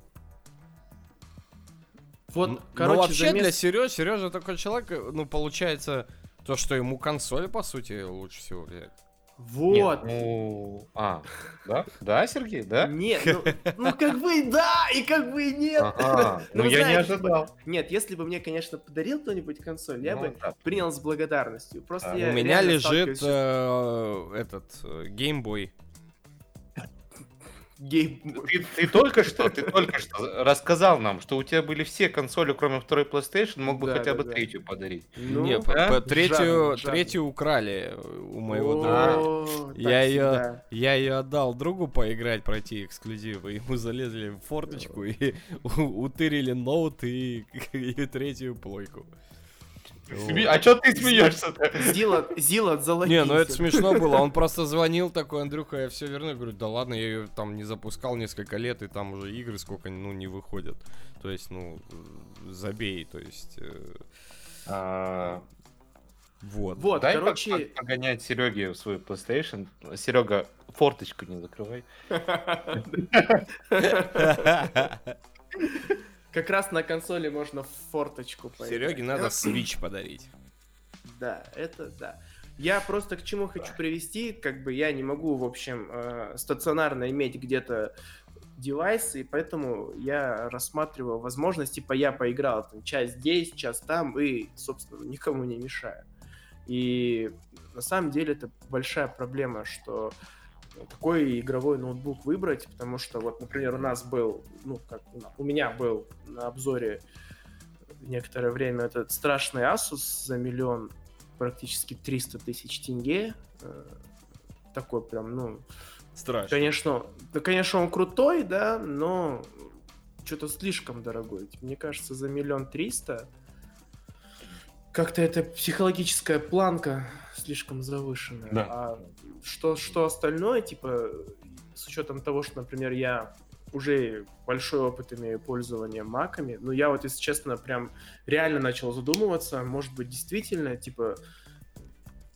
Вот, Н- короче, ну, вообще замес- для Сережи, Сережа такой человек, э, ну, получается, то, что ему консоль, по сути, лучше всего взять. Вот. Нет, ну... А, да? Да, Сергей, да? Нет, ну, ну как бы и да, и как бы и нет. Ага, Ну, ну я не знаете, ожидал. Нет, если бы мне, конечно, подарил кто-нибудь консоль, я Ну, бы да. принял с благодарностью. Просто А, я У меня лежит э, этот э, геймбой. Гейм- Ты, ты только что, ты только что рассказал нам, что у тебя были все консоли, кроме второй PlayStation, мог бы Да, хотя да, бы да. третью подарить. Ну, Не, да? по- третью, жадный. третью украли у моего О, друга. Я ее, я ее отдал другу поиграть, пройти эксклюзивы. Ему залезли в форточку и *laughs* утырили ноут и, *laughs* и третью плойку. А что ты смеешься-то? Зила, Зила, залогинься. Не, ну это смешно было. Он просто звонил такой, Андрюха, я все верну. Я говорю, да ладно, я ее там не запускал несколько лет, и там уже игры сколько, ну, не выходят. То есть, ну, забей, то есть, А, вот. Вот, Дай короче, пог- погонять Сереге в свой PlayStation. Серега, форточку не закрывай. *laughs* *laughs* *laughs* как раз на консоли можно форточку поиграть. Сереге надо *clears throat* Switch подарить. Да, это да. Я просто к чему хочу привести, как бы я не могу, в общем, э, стационарно иметь где-то девайсы, и поэтому я рассматриваю возможность, типа я поиграл там час здесь, час там, и, собственно, никому не мешаю. И на самом деле это большая проблема, что какой игровой ноутбук выбрать, потому что вот, например, у нас был, ну, как у меня был на обзоре некоторое время этот страшный Asus за миллион, практически 300 тысяч тенге. Э, Такой прям, ну, Страшно. конечно, да, конечно, он крутой, да, но что-то слишком дорогой. Мне кажется, за миллион триста как-то эта психологическая планка слишком завышенная. Да. А что, что остальное, типа, с учетом того, что, например, я уже большой опыт имею пользования маками, но я вот, если честно, прям реально начал задумываться, может быть, действительно, типа,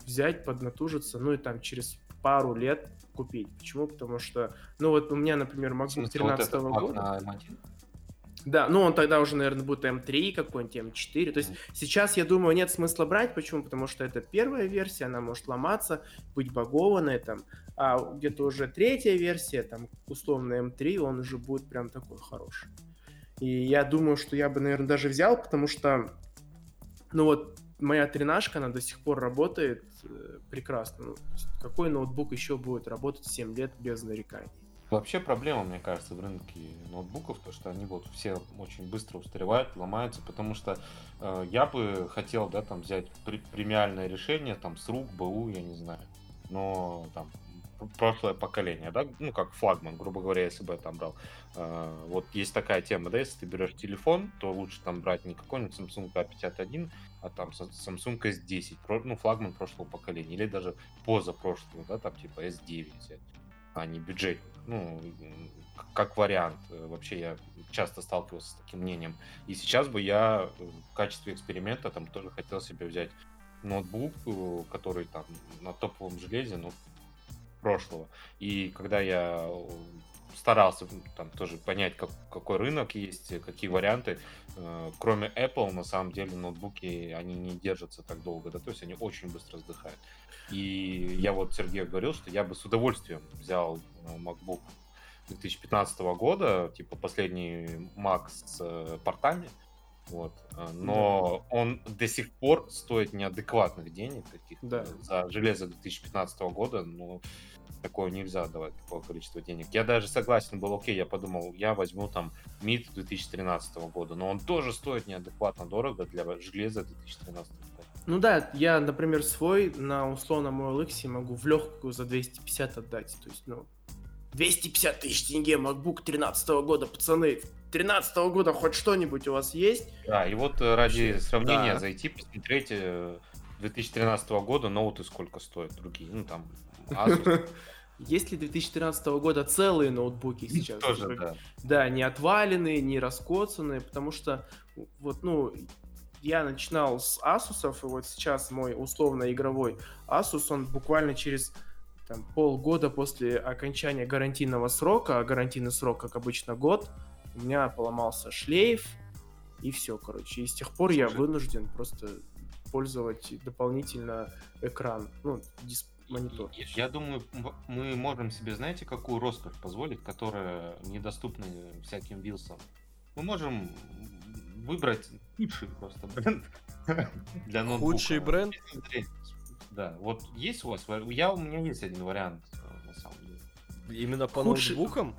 взять, поднатужиться, ну и там через пару лет купить. Почему? Потому что, ну вот у меня, например, MacBook смысле, вот 13 этот Mac года. На M1? Да, ну он тогда уже, наверное, будет М3 какой-нибудь, М4. То есть Мгм. сейчас, я думаю, нет смысла брать. Почему? Потому что это первая версия, она может ломаться, быть багованной там. А где-то уже третья версия, там, условно М3, он уже будет прям такой хороший. И я думаю, что я бы, наверное, даже взял, потому что, ну вот, моя тренажка, она до сих пор работает э, прекрасно. Ну, какой ноутбук еще будет работать 7 лет без нареканий? Вообще проблема, мне кажется, в рынке ноутбуков, то что они вот все очень быстро устаревают, ломаются, потому что э, я бы хотел, да, там взять пр- премиальное решение, там с рук, БУ, я не знаю, но там пр- прошлое поколение, да, ну как флагман, грубо говоря, если бы я там брал. Э, вот есть такая тема, да, если ты берешь телефон, то лучше там брать не какой-нибудь Samsung A51, а там Sa- Samsung S10, про- ну флагман прошлого поколения, или даже позапрошлого, да, там типа S9 взять а не бюджетник. Ну, как вариант. Э, Вообще я часто сталкивался с таким мнением. И сейчас бы я э, в качестве эксперимента там тоже хотел себе взять ноутбук, э, который там на топовом железе, ну, прошлого. И когда я старался там тоже понять, как, какой рынок есть, какие варианты. Э, кроме Apple, на самом деле, ноутбуки, они не держатся так долго, да, то есть они очень быстро сдыхают. И я вот Сергею говорил, что я бы с удовольствием взял э, MacBook 2015 года, типа последний Mac с э, портами, вот. Но да. он до сих пор стоит неадекватных денег каких да. за железо 2015 года. Ну, такое нельзя давать, такое количество денег. Я даже согласен был, окей, я подумал, я возьму там МИД 2013 года, но он тоже стоит неадекватно дорого для железа 2013 года. Ну да, я, например, свой на условном OLX могу в легкую за 250 отдать. То есть, ну, 250 тысяч тенге, MacBook 13 года, пацаны. 13 года хоть что-нибудь у вас есть? Да, и вот э, ради сравнения да. зайти, посмотреть 2013 э, года ноуты сколько стоят другие. Ну, там, *laughs* Asus. Есть ли 2013 года целые ноутбуки сейчас? Тоже, да. Да, не отваленные, не раскоцанные, потому что вот, ну, я начинал с Asus, и вот сейчас мой условно игровой Asus, он буквально через там, полгода после окончания гарантийного срока, а гарантийный срок, как обычно, год, у меня поломался шлейф, и все, короче. И с тех пор я вынужден просто пользовать дополнительно экран, ну, дисп монитор. Я, я думаю, мы можем себе, знаете, какую роскошь позволить, которая недоступна всяким вилсам. Мы можем выбрать худший просто бренд *laughs* для ноутбука. Худший бренд? Да, вот есть у вас, я, у меня есть один вариант, э, на самом деле. Именно по худший, ноутбукам?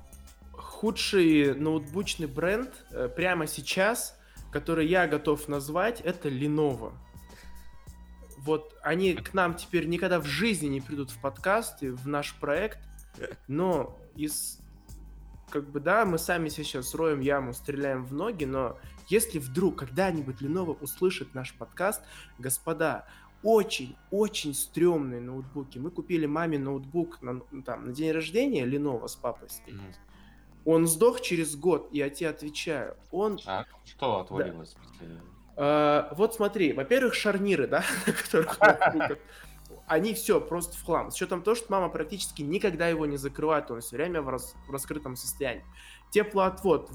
Худший ноутбучный бренд э, прямо сейчас, который я готов назвать, это Lenovo вот они к нам теперь никогда в жизни не придут в подкасты, в наш проект, но из как бы, да, мы сами сейчас роем яму, стреляем в ноги, но если вдруг когда-нибудь Lenovo услышит наш подкаст, господа, очень-очень стрёмные ноутбуки. Мы купили маме ноутбук на, там, на день рождения Lenovo с папой. Mm-hmm. Он сдох через год, я тебе отвечаю. Он... А что отвалилось? Да. Uh, вот смотри, во-первых, шарниры, да, *laughs* на которых они все просто в хлам. С учетом того, что мама практически никогда его не закрывает, он все время в, рас, в раскрытом состоянии. Теплоотвод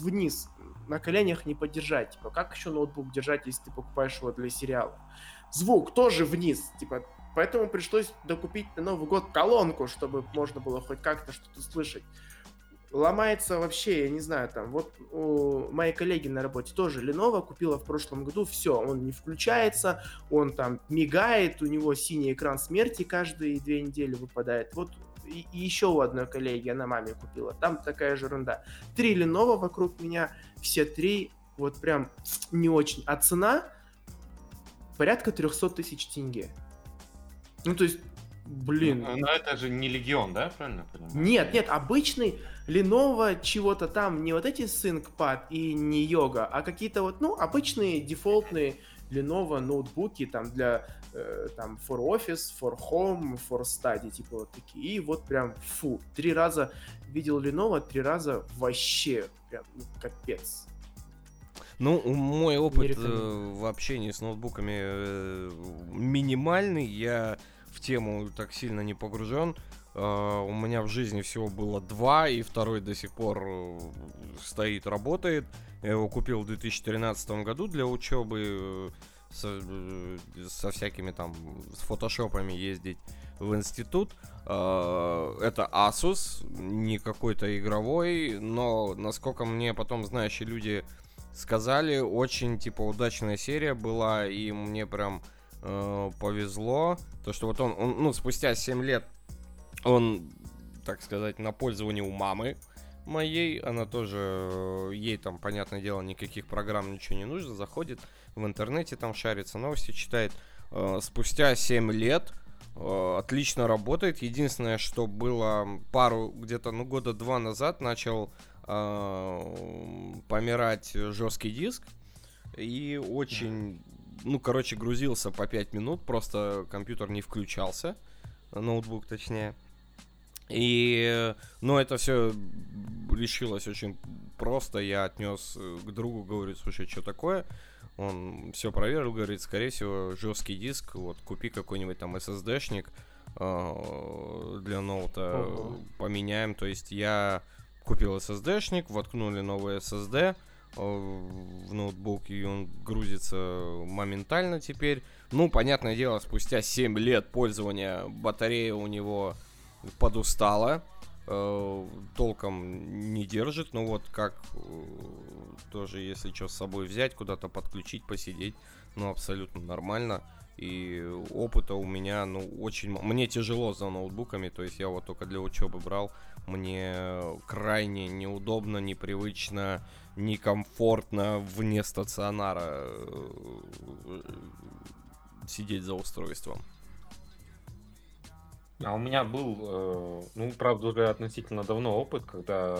вниз на коленях не поддержать. Типа, как еще ноутбук держать, если ты покупаешь его для сериала? Звук тоже вниз. Типа, поэтому пришлось докупить на Новый год колонку, чтобы можно было хоть как-то что-то слышать ломается вообще, я не знаю, там, вот у моей коллеги на работе тоже Lenovo купила в прошлом году, все, он не включается, он там мигает, у него синий экран смерти каждые две недели выпадает. Вот и, и еще у одной коллеги, она маме купила, там такая же ерунда. Три Lenovo вокруг меня, все три вот прям не очень. А цена порядка 300 тысяч тенге. Ну, то есть Блин. Но, но это же не Легион, да, правильно понимаю? Нет, нет, обычный Lenovo чего-то там, не вот эти ThinkPad и не йога, а какие-то вот, ну, обычные дефолтные Lenovo ноутбуки там для там for office, for home, for study, типа вот такие. И вот прям, фу, три раза видел Lenovo, три раза вообще прям ну, капец. Ну, мой опыт э, в общении с ноутбуками э, минимальный. Я в тему так сильно не погружен. Uh, у меня в жизни всего было два, и второй до сих пор э, стоит, работает. Я его купил в 2013 году для учебы э, со, э, со всякими там с фотошопами ездить в институт. Uh, это Asus, не какой-то игровой, но насколько мне потом знающие люди сказали, очень типа удачная серия была, и мне прям э, повезло. То, что вот он, он, ну, спустя 7 лет он, так сказать, на пользовании у мамы моей. Она тоже, э, ей там, понятное дело, никаких программ, ничего не нужно. Заходит в интернете, там шарится, новости читает. Э, спустя 7 лет э, отлично работает. Единственное, что было пару, где-то, ну, года два назад начал э, помирать жесткий диск. И очень ну, короче, грузился по 5 минут, просто компьютер не включался, ноутбук точнее. И, ну, это все решилось очень просто. Я отнес к другу, говорю, слушай, что такое? Он все проверил, говорит, скорее всего, жесткий диск, вот, купи какой-нибудь там SSD-шник э, для ноута, Ого. поменяем. То есть я купил SSD-шник, воткнули новый SSD э, в ноутбук, и он грузится моментально теперь. Ну, понятное дело, спустя 7 лет пользования батарея у него подустала, э, толком не держит, но вот как э, тоже, если что с собой взять, куда-то подключить, посидеть, ну, абсолютно нормально. И опыта у меня, ну, очень... Мне тяжело за ноутбуками, то есть я вот только для учебы брал. Мне крайне неудобно, непривычно, некомфортно вне стационара э, сидеть за устройством. А у меня был, э, ну, правда, уже относительно давно опыт, когда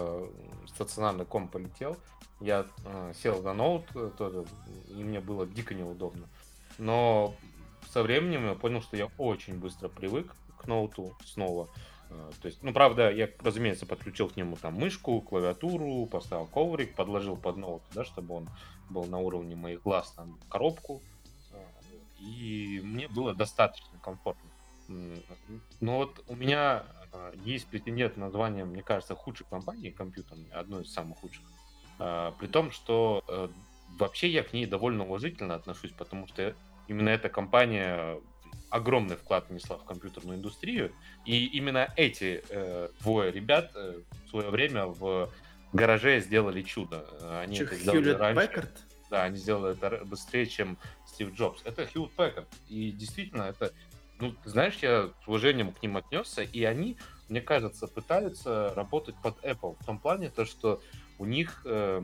стационарный комп полетел. Я э, сел за ноут э, тоже, и мне было дико неудобно. Но со временем я понял, что я очень быстро привык к ноуту снова. Э, То есть, ну, правда, я, разумеется, подключил к нему там мышку, клавиатуру, поставил коврик, подложил под ноут, да, чтобы он был на уровне моих глаз, там, коробку. Э, И мне было достаточно комфортно. Но вот у меня есть претендент на название, мне кажется, худшей компании компьютерной, одной из самых худших. Э, При том, что э, вообще я к ней довольно уважительно отношусь, потому что именно эта компания огромный вклад внесла в компьютерную индустрию. И именно эти э, двое ребят э, в свое время в гараже сделали чудо. Э, Они Чё, это сделали Хьюлетт раньше. Пеккард? Да, они сделали это быстрее, чем Стив Джобс. Это Хьюлетт Пеккард. И действительно, это, ну, знаешь, я с уважением к ним отнесся, и они, мне кажется, пытаются работать под Apple в том плане, то, что у них э,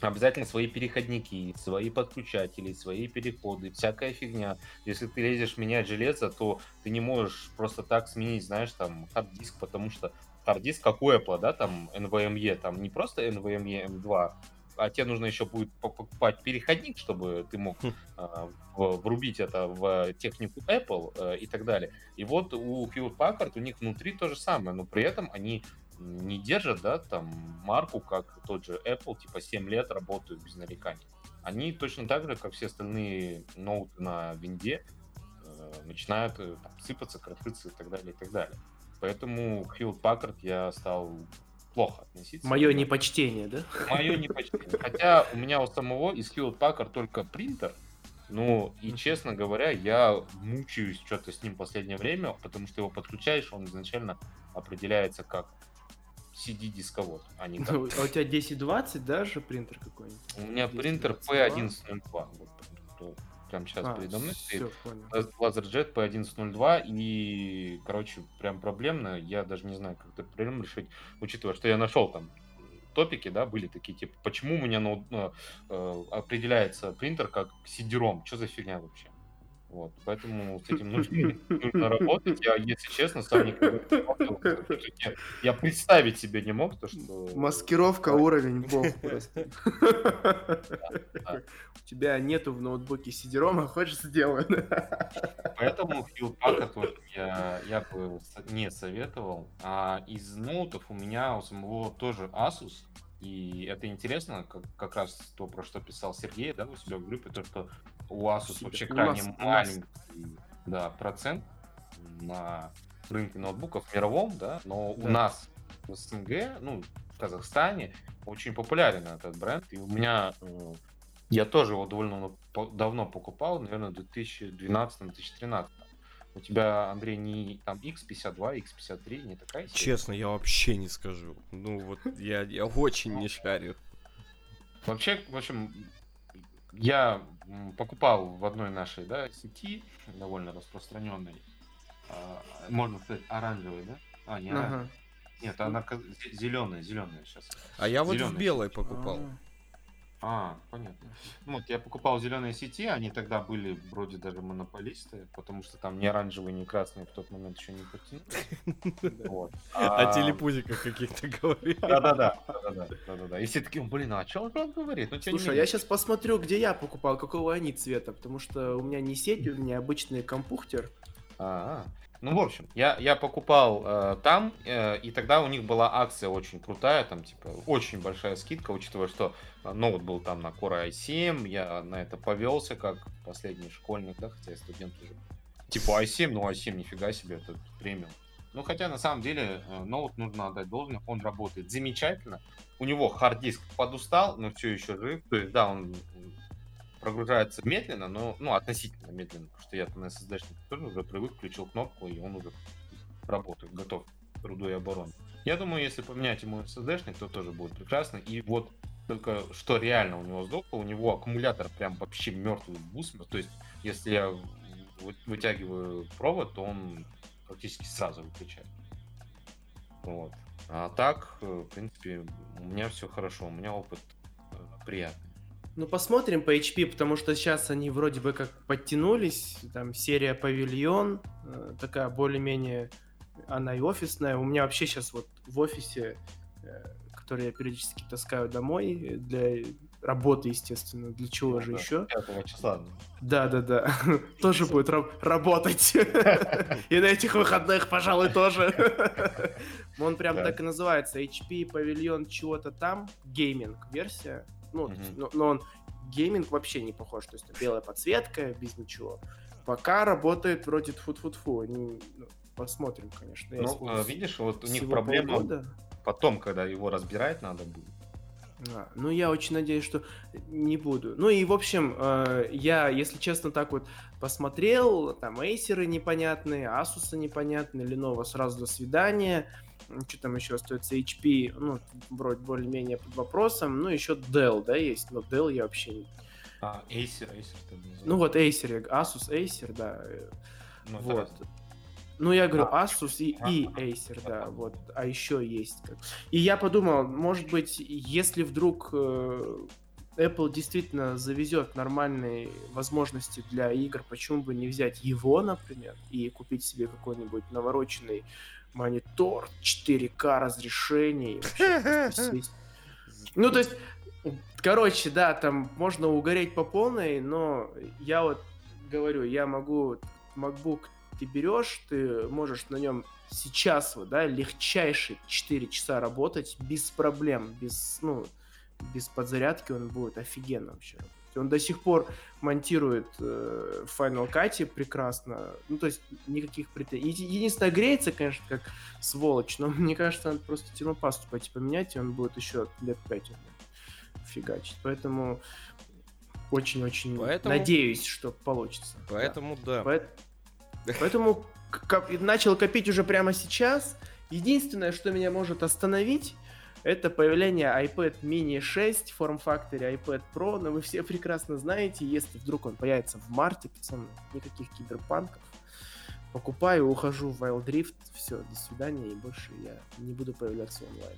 обязательно свои переходники, свои подключатели, свои переходы, всякая фигня. Если ты лезешь менять железо, то ты не можешь просто так сменить, знаешь, там, hard disk, потому что hard disk как у Apple, да, там, NVMe, там не просто NVMe M2, а тебе нужно еще будет по- покупать переходник, чтобы ты мог в- врубить это в технику Apple э, и так далее. И вот у Hewlett Packard у них внутри то же самое, но при этом они не держат, да, там, марку, как тот же Apple, типа 7 лет работают без нареканий. Они точно так же, как все остальные ноуты на винде, э, начинают э, там, сыпаться, крошиться и так далее, и так далее. Поэтому к Hewlett Packard я стал плохо относиться. Мое непочтение, да? Мое *laughs* непочтение. Хотя у меня у самого из Hewlett Packard только принтер. Ну, и честно говоря, я мучаюсь что-то с ним в последнее время, потому что его подключаешь, он изначально определяется как CD-дисковод, а не *laughs* как... А у тебя 1020, да, же принтер какой-нибудь? У меня принтер 1022. P1102. Вот, прям сейчас А, передо мной стоит. Лаз- LaserJet P1102 и, короче, прям проблемно. Я даже не знаю, как эту проблему решить, учитывая, что я нашел там топики, да, были такие, типа, почему у меня ноут- э, э, определяется принтер как CD-ROM, что за фигня вообще? Вот, поэтому с этим нужно, *laughs* нужно работать. Я, если честно, сам никогда не я, я представить себе не мог, то, что... Маскировка уровень *laughs* бог просто. У тебя нету в ноутбуке CD-ROM, а хочешь сделаю. *laughs* Поэтому Packard вот я, я бы не советовал. А из ноутов у меня у самого тоже Asus. И это интересно, как, как раз то, про что писал Сергей, да, у себя в группе, то, что у Asus вообще У крайне у маленький да, процент на рынке ноутбуков мировом, да, но у Да. нас в СНГ, ну, в Казахстане, очень популярен этот бренд. И у меня э, я тоже его довольно давно покупал, наверное, в 2012-2013. У тебя, Андрей, не там X52, X53, не такая серия? Честно, я вообще не скажу. Ну вот я, я очень не шарю. Вообще, в общем, я покупал в одной нашей да, сети, довольно распространенной, а, можно сказать, оранжевой, да? А, не оранжевой. Ага. Нет, она зеленая, зеленая сейчас. А я вот в белой покупал. А. А, понятно. Ну, вот я покупал зеленые сети, они тогда были вроде даже монополисты, потому что там ни оранжевые, ни красные в тот момент еще не подтянулись. *laughs* Вот. О телепузиках каких-то говорили. Да-да-да, да-да-да, да-да-да. И все такие, блин, а о чем он говорит? Ну, Слушай, а я сейчас посмотрю, где я покупал, какого они цвета, потому что у меня не сеть, у меня обычный компухтер. А, Ну, в общем, я, я покупал э, там, э, и тогда у них была акция очень крутая, там, типа, очень большая скидка, учитывая, что э, ноут был там на Core i7, я на это повелся, как последний школьник, да, хотя я студент уже. Типа i7, ну i7 нифига себе, это премиум. Ну, хотя на самом деле э, ноут нужно отдать должное, он работает замечательно. У него хард-диск подустал, но все еще жив. То есть, да, он прогружается медленно, но, ну, относительно медленно, потому что я на SSD тоже уже привык, включил кнопку, и он уже работает, готов к труду и оборону. Я думаю, если поменять ему SSD, то тоже будет прекрасно. И вот только что реально у него сдохло, у него аккумулятор прям вообще мертвый бус. То есть, если я вытягиваю провод, то он практически сразу выключает. Вот. А так, э, в принципе, у меня все хорошо, у меня опыт э, приятный. Ну, посмотрим по HP, потому что сейчас они вроде бы как подтянулись. Там серия Павильон, э, такая более-менее, она и офисная. У меня вообще сейчас вот в офисе, э, который я периодически таскаю домой для работы, естественно. Для чего ну, же да, еще? 5 числа. Да, да, да. Тоже будет работать. *laughs* И на этих выходных, пожалуй, тоже. Он прям так и называется. HP Pavilion чего-то там. Gaming версия. Ну, mm-hmm. но, но он gaming вообще не похож. То есть белая подсветка, без ничего. Пока работает вроде тфу-тфу-тфу. Они, ну, посмотрим, конечно. Ну, а, видишь, вот у них проблема полгода. потом, когда его разбирать надо будет. А, ну, я очень надеюсь, что не буду. Ну и, в общем, э, я, если честно, так вот посмотрел, там, эйсеры непонятные, Asus непонятные, Lenovo сразу до свидания что там еще остается, HP, ну, вроде более-менее под вопросом, ну, еще Dell, да, есть, но Dell я вообще не... А, Acer, Acer ты Ну, вот Acer, Asus, Acer, да, ну, вот. Ну, я говорю, Asus и, и Acer, да, вот, а еще есть. И я подумал, может быть, если вдруг э, Apple действительно завезет нормальные возможности для игр, почему бы не взять его, например, и купить себе какой-нибудь навороченный монитор, 4К разрешений. *laughs* Ну, то есть, короче, да, там можно угореть по полной, но я вот говорю, я могу MacBook ты берешь, ты можешь на нем сейчас вот, да, легчайшие 4 часа работать без проблем, без, ну, без подзарядки он будет офигенно вообще работать. Он до сих пор монтирует э, в Final Cut прекрасно. Ну, то есть никаких претензий. Единственное, греется, конечно, как сволочь, но *laughs* мне кажется, надо просто термопасту пойти поменять, и он будет еще лет 5 фигачить. Поэтому очень-очень Поэтому... надеюсь, что получится. Поэтому да. да. Поэтому начал копить уже прямо сейчас. Единственное, что меня может остановить, это появление iPad mini 6 в форм-факторе iPad Pro, но вы все прекрасно знаете, если вдруг он появится в марте, пацаны, никаких киберпанков. Покупаю, ухожу в Wild Rift, все, до свидания, и больше я не буду появляться онлайн.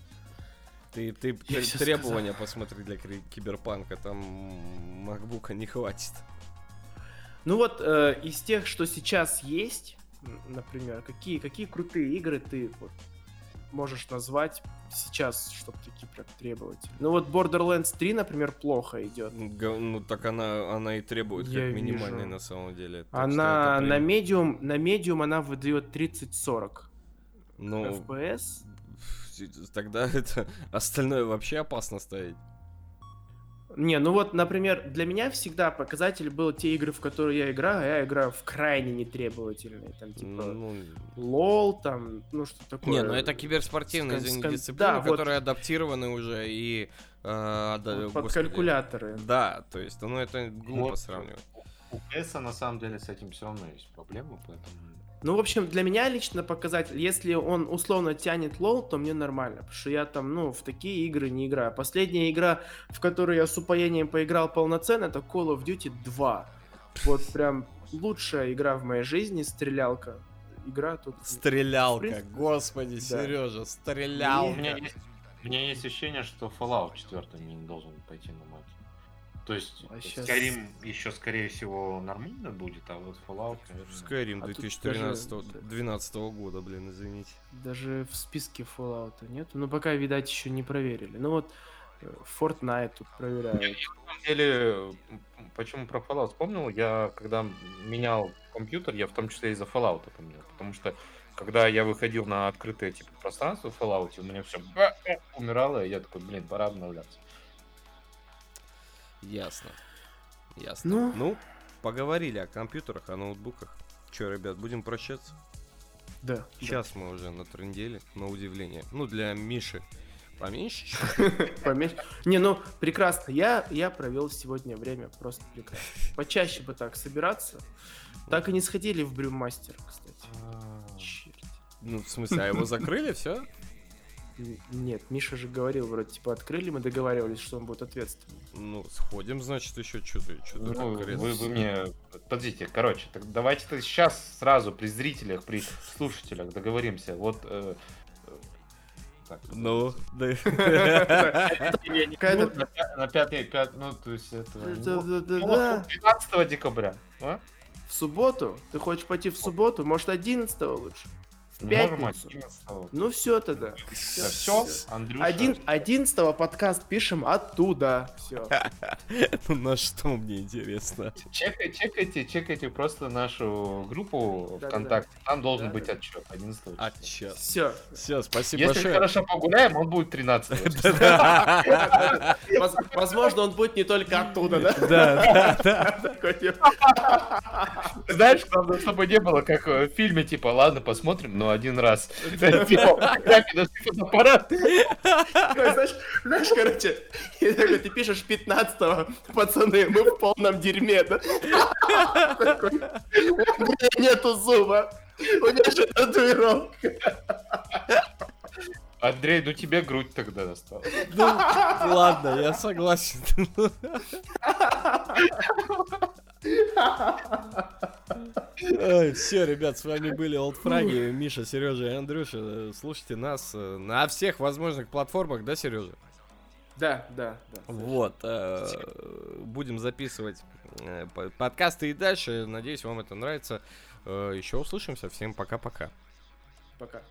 Ты, ты я требования посмотри для киберпанка, там макбука не хватит. Ну вот, э, из тех, что сейчас есть, например, какие, какие крутые игры ты вот можешь назвать сейчас, чтобы такие прям требовать? Ну вот Borderlands 3, например, плохо идет. Ну так она, она и требует Я как минимальный вижу. на самом деле. Так она прям... на медиум, на медиум она выдает 30-40. Ну, FPS. Тогда это *laughs* остальное вообще опасно ставить. Не, ну вот, например, для меня всегда показатель был те игры, в которые я играю, а я играю в крайне нетребовательные, там, типа, ну, лол, там, ну, что такое. Не, ну это киберспортивные, извини, скан... дисциплины, да, которые вот... адаптированы уже и... Э, да, вот под господи. калькуляторы. Да, то есть, ну, это глупо вот. сравнивать. У PS на самом деле с этим все равно есть проблемы, поэтому ну, в общем, для меня лично показатель, если он условно тянет лол, то мне нормально, потому что я там, ну, в такие игры не играю. Последняя игра, в которую я с упоением поиграл полноценно, это Call of Duty 2. Вот прям лучшая игра в моей жизни, стрелялка. Игра тут... Стрелялка, принципе, господи, да. Сережа, стрелял. У меня, есть, у меня есть ощущение, что Fallout 4 не должен пойти на мать. То есть а сейчас... Skyrim еще, скорее всего, нормально будет, а вот Fallout, наверное... Skyrim 2013 а даже... 12 года, блин, извините. Даже в списке Fallout нет. Ну, пока, видать, еще не проверили. Ну вот, э, Fortnite тут проверяют. Я, на самом деле, почему про Fallout вспомнил, я когда менял компьютер, я в том числе из-за Fallout поменял. Потому что, когда я выходил на открытое типа пространство в Fallout, у меня все умирало, и я такой, блин, пора обновляться. Ясно. Ясно. Ну? ну, поговорили о компьютерах, о ноутбуках. Че, ребят, будем прощаться? Да. Сейчас мы уже на тренделе, на удивление. Ну, для Миши поменьше. *laughs* Поменьше. Не, ну, прекрасно. Я, я провел сегодня время просто прекрасно. Почаще бы так собираться. Так и не сходили в Брюмастер, кстати. Черт. Ну, в смысле, а его закрыли, все? Нет, Миша же говорил, вроде, типа, открыли, мы договаривались, что он будет ответственным. Ну, сходим, значит, еще что-то. Что-то Ну, вы, конкретно. вы мне... Подождите, короче, так давайте -то сейчас сразу при зрителях, при слушателях договоримся. Вот... э, так, Ну, да. *laughs* Какая-то- на, пя- на пятый, пят- ну, то есть это... Да, ну, да, да, ну. 12 декабря. а? В субботу? Ты хочешь пойти в субботу? Может, 11 лучше? В пятницу? 11 Ну все тогда. Все, Андрюша. Один, 11 подкаст пишем оттуда. Все. *laughs* Ну, на что мне интересно? Чекай, чекайте, чекайте просто нашу группу. ВКонтакте. Там должен быть отчет 11 числа. Отчет. Все. Все, спасибо Если большое. хорошо погуляем, он будет 13 *laughs* числа. Возможно, он будет не только оттуда, да? Да, да, да. Знаешь, чтобы не было, как в фильме, типа, ладно, посмотрим, но один раз. *laughs* Типа, фотоаппарат. такой, Знаешь, короче, ты пишешь 15 пацаны, мы в полном дерьме, да? У меня нету зуба. У меня же татуировка. Андрей, ну тебе грудь тогда досталась. Ну, ладно, я согласен. Все, ребят, с вами были Олдфраги, Миша, Сережа и Андрюша. Слушайте нас э, на всех возможных платформах, да, Сережа? Да, да, да. Вот. э, Будем записывать э, по- подкасты и дальше. Надеюсь, вам это нравится. Э, Еще услышимся. Всем пока-пока. Пока.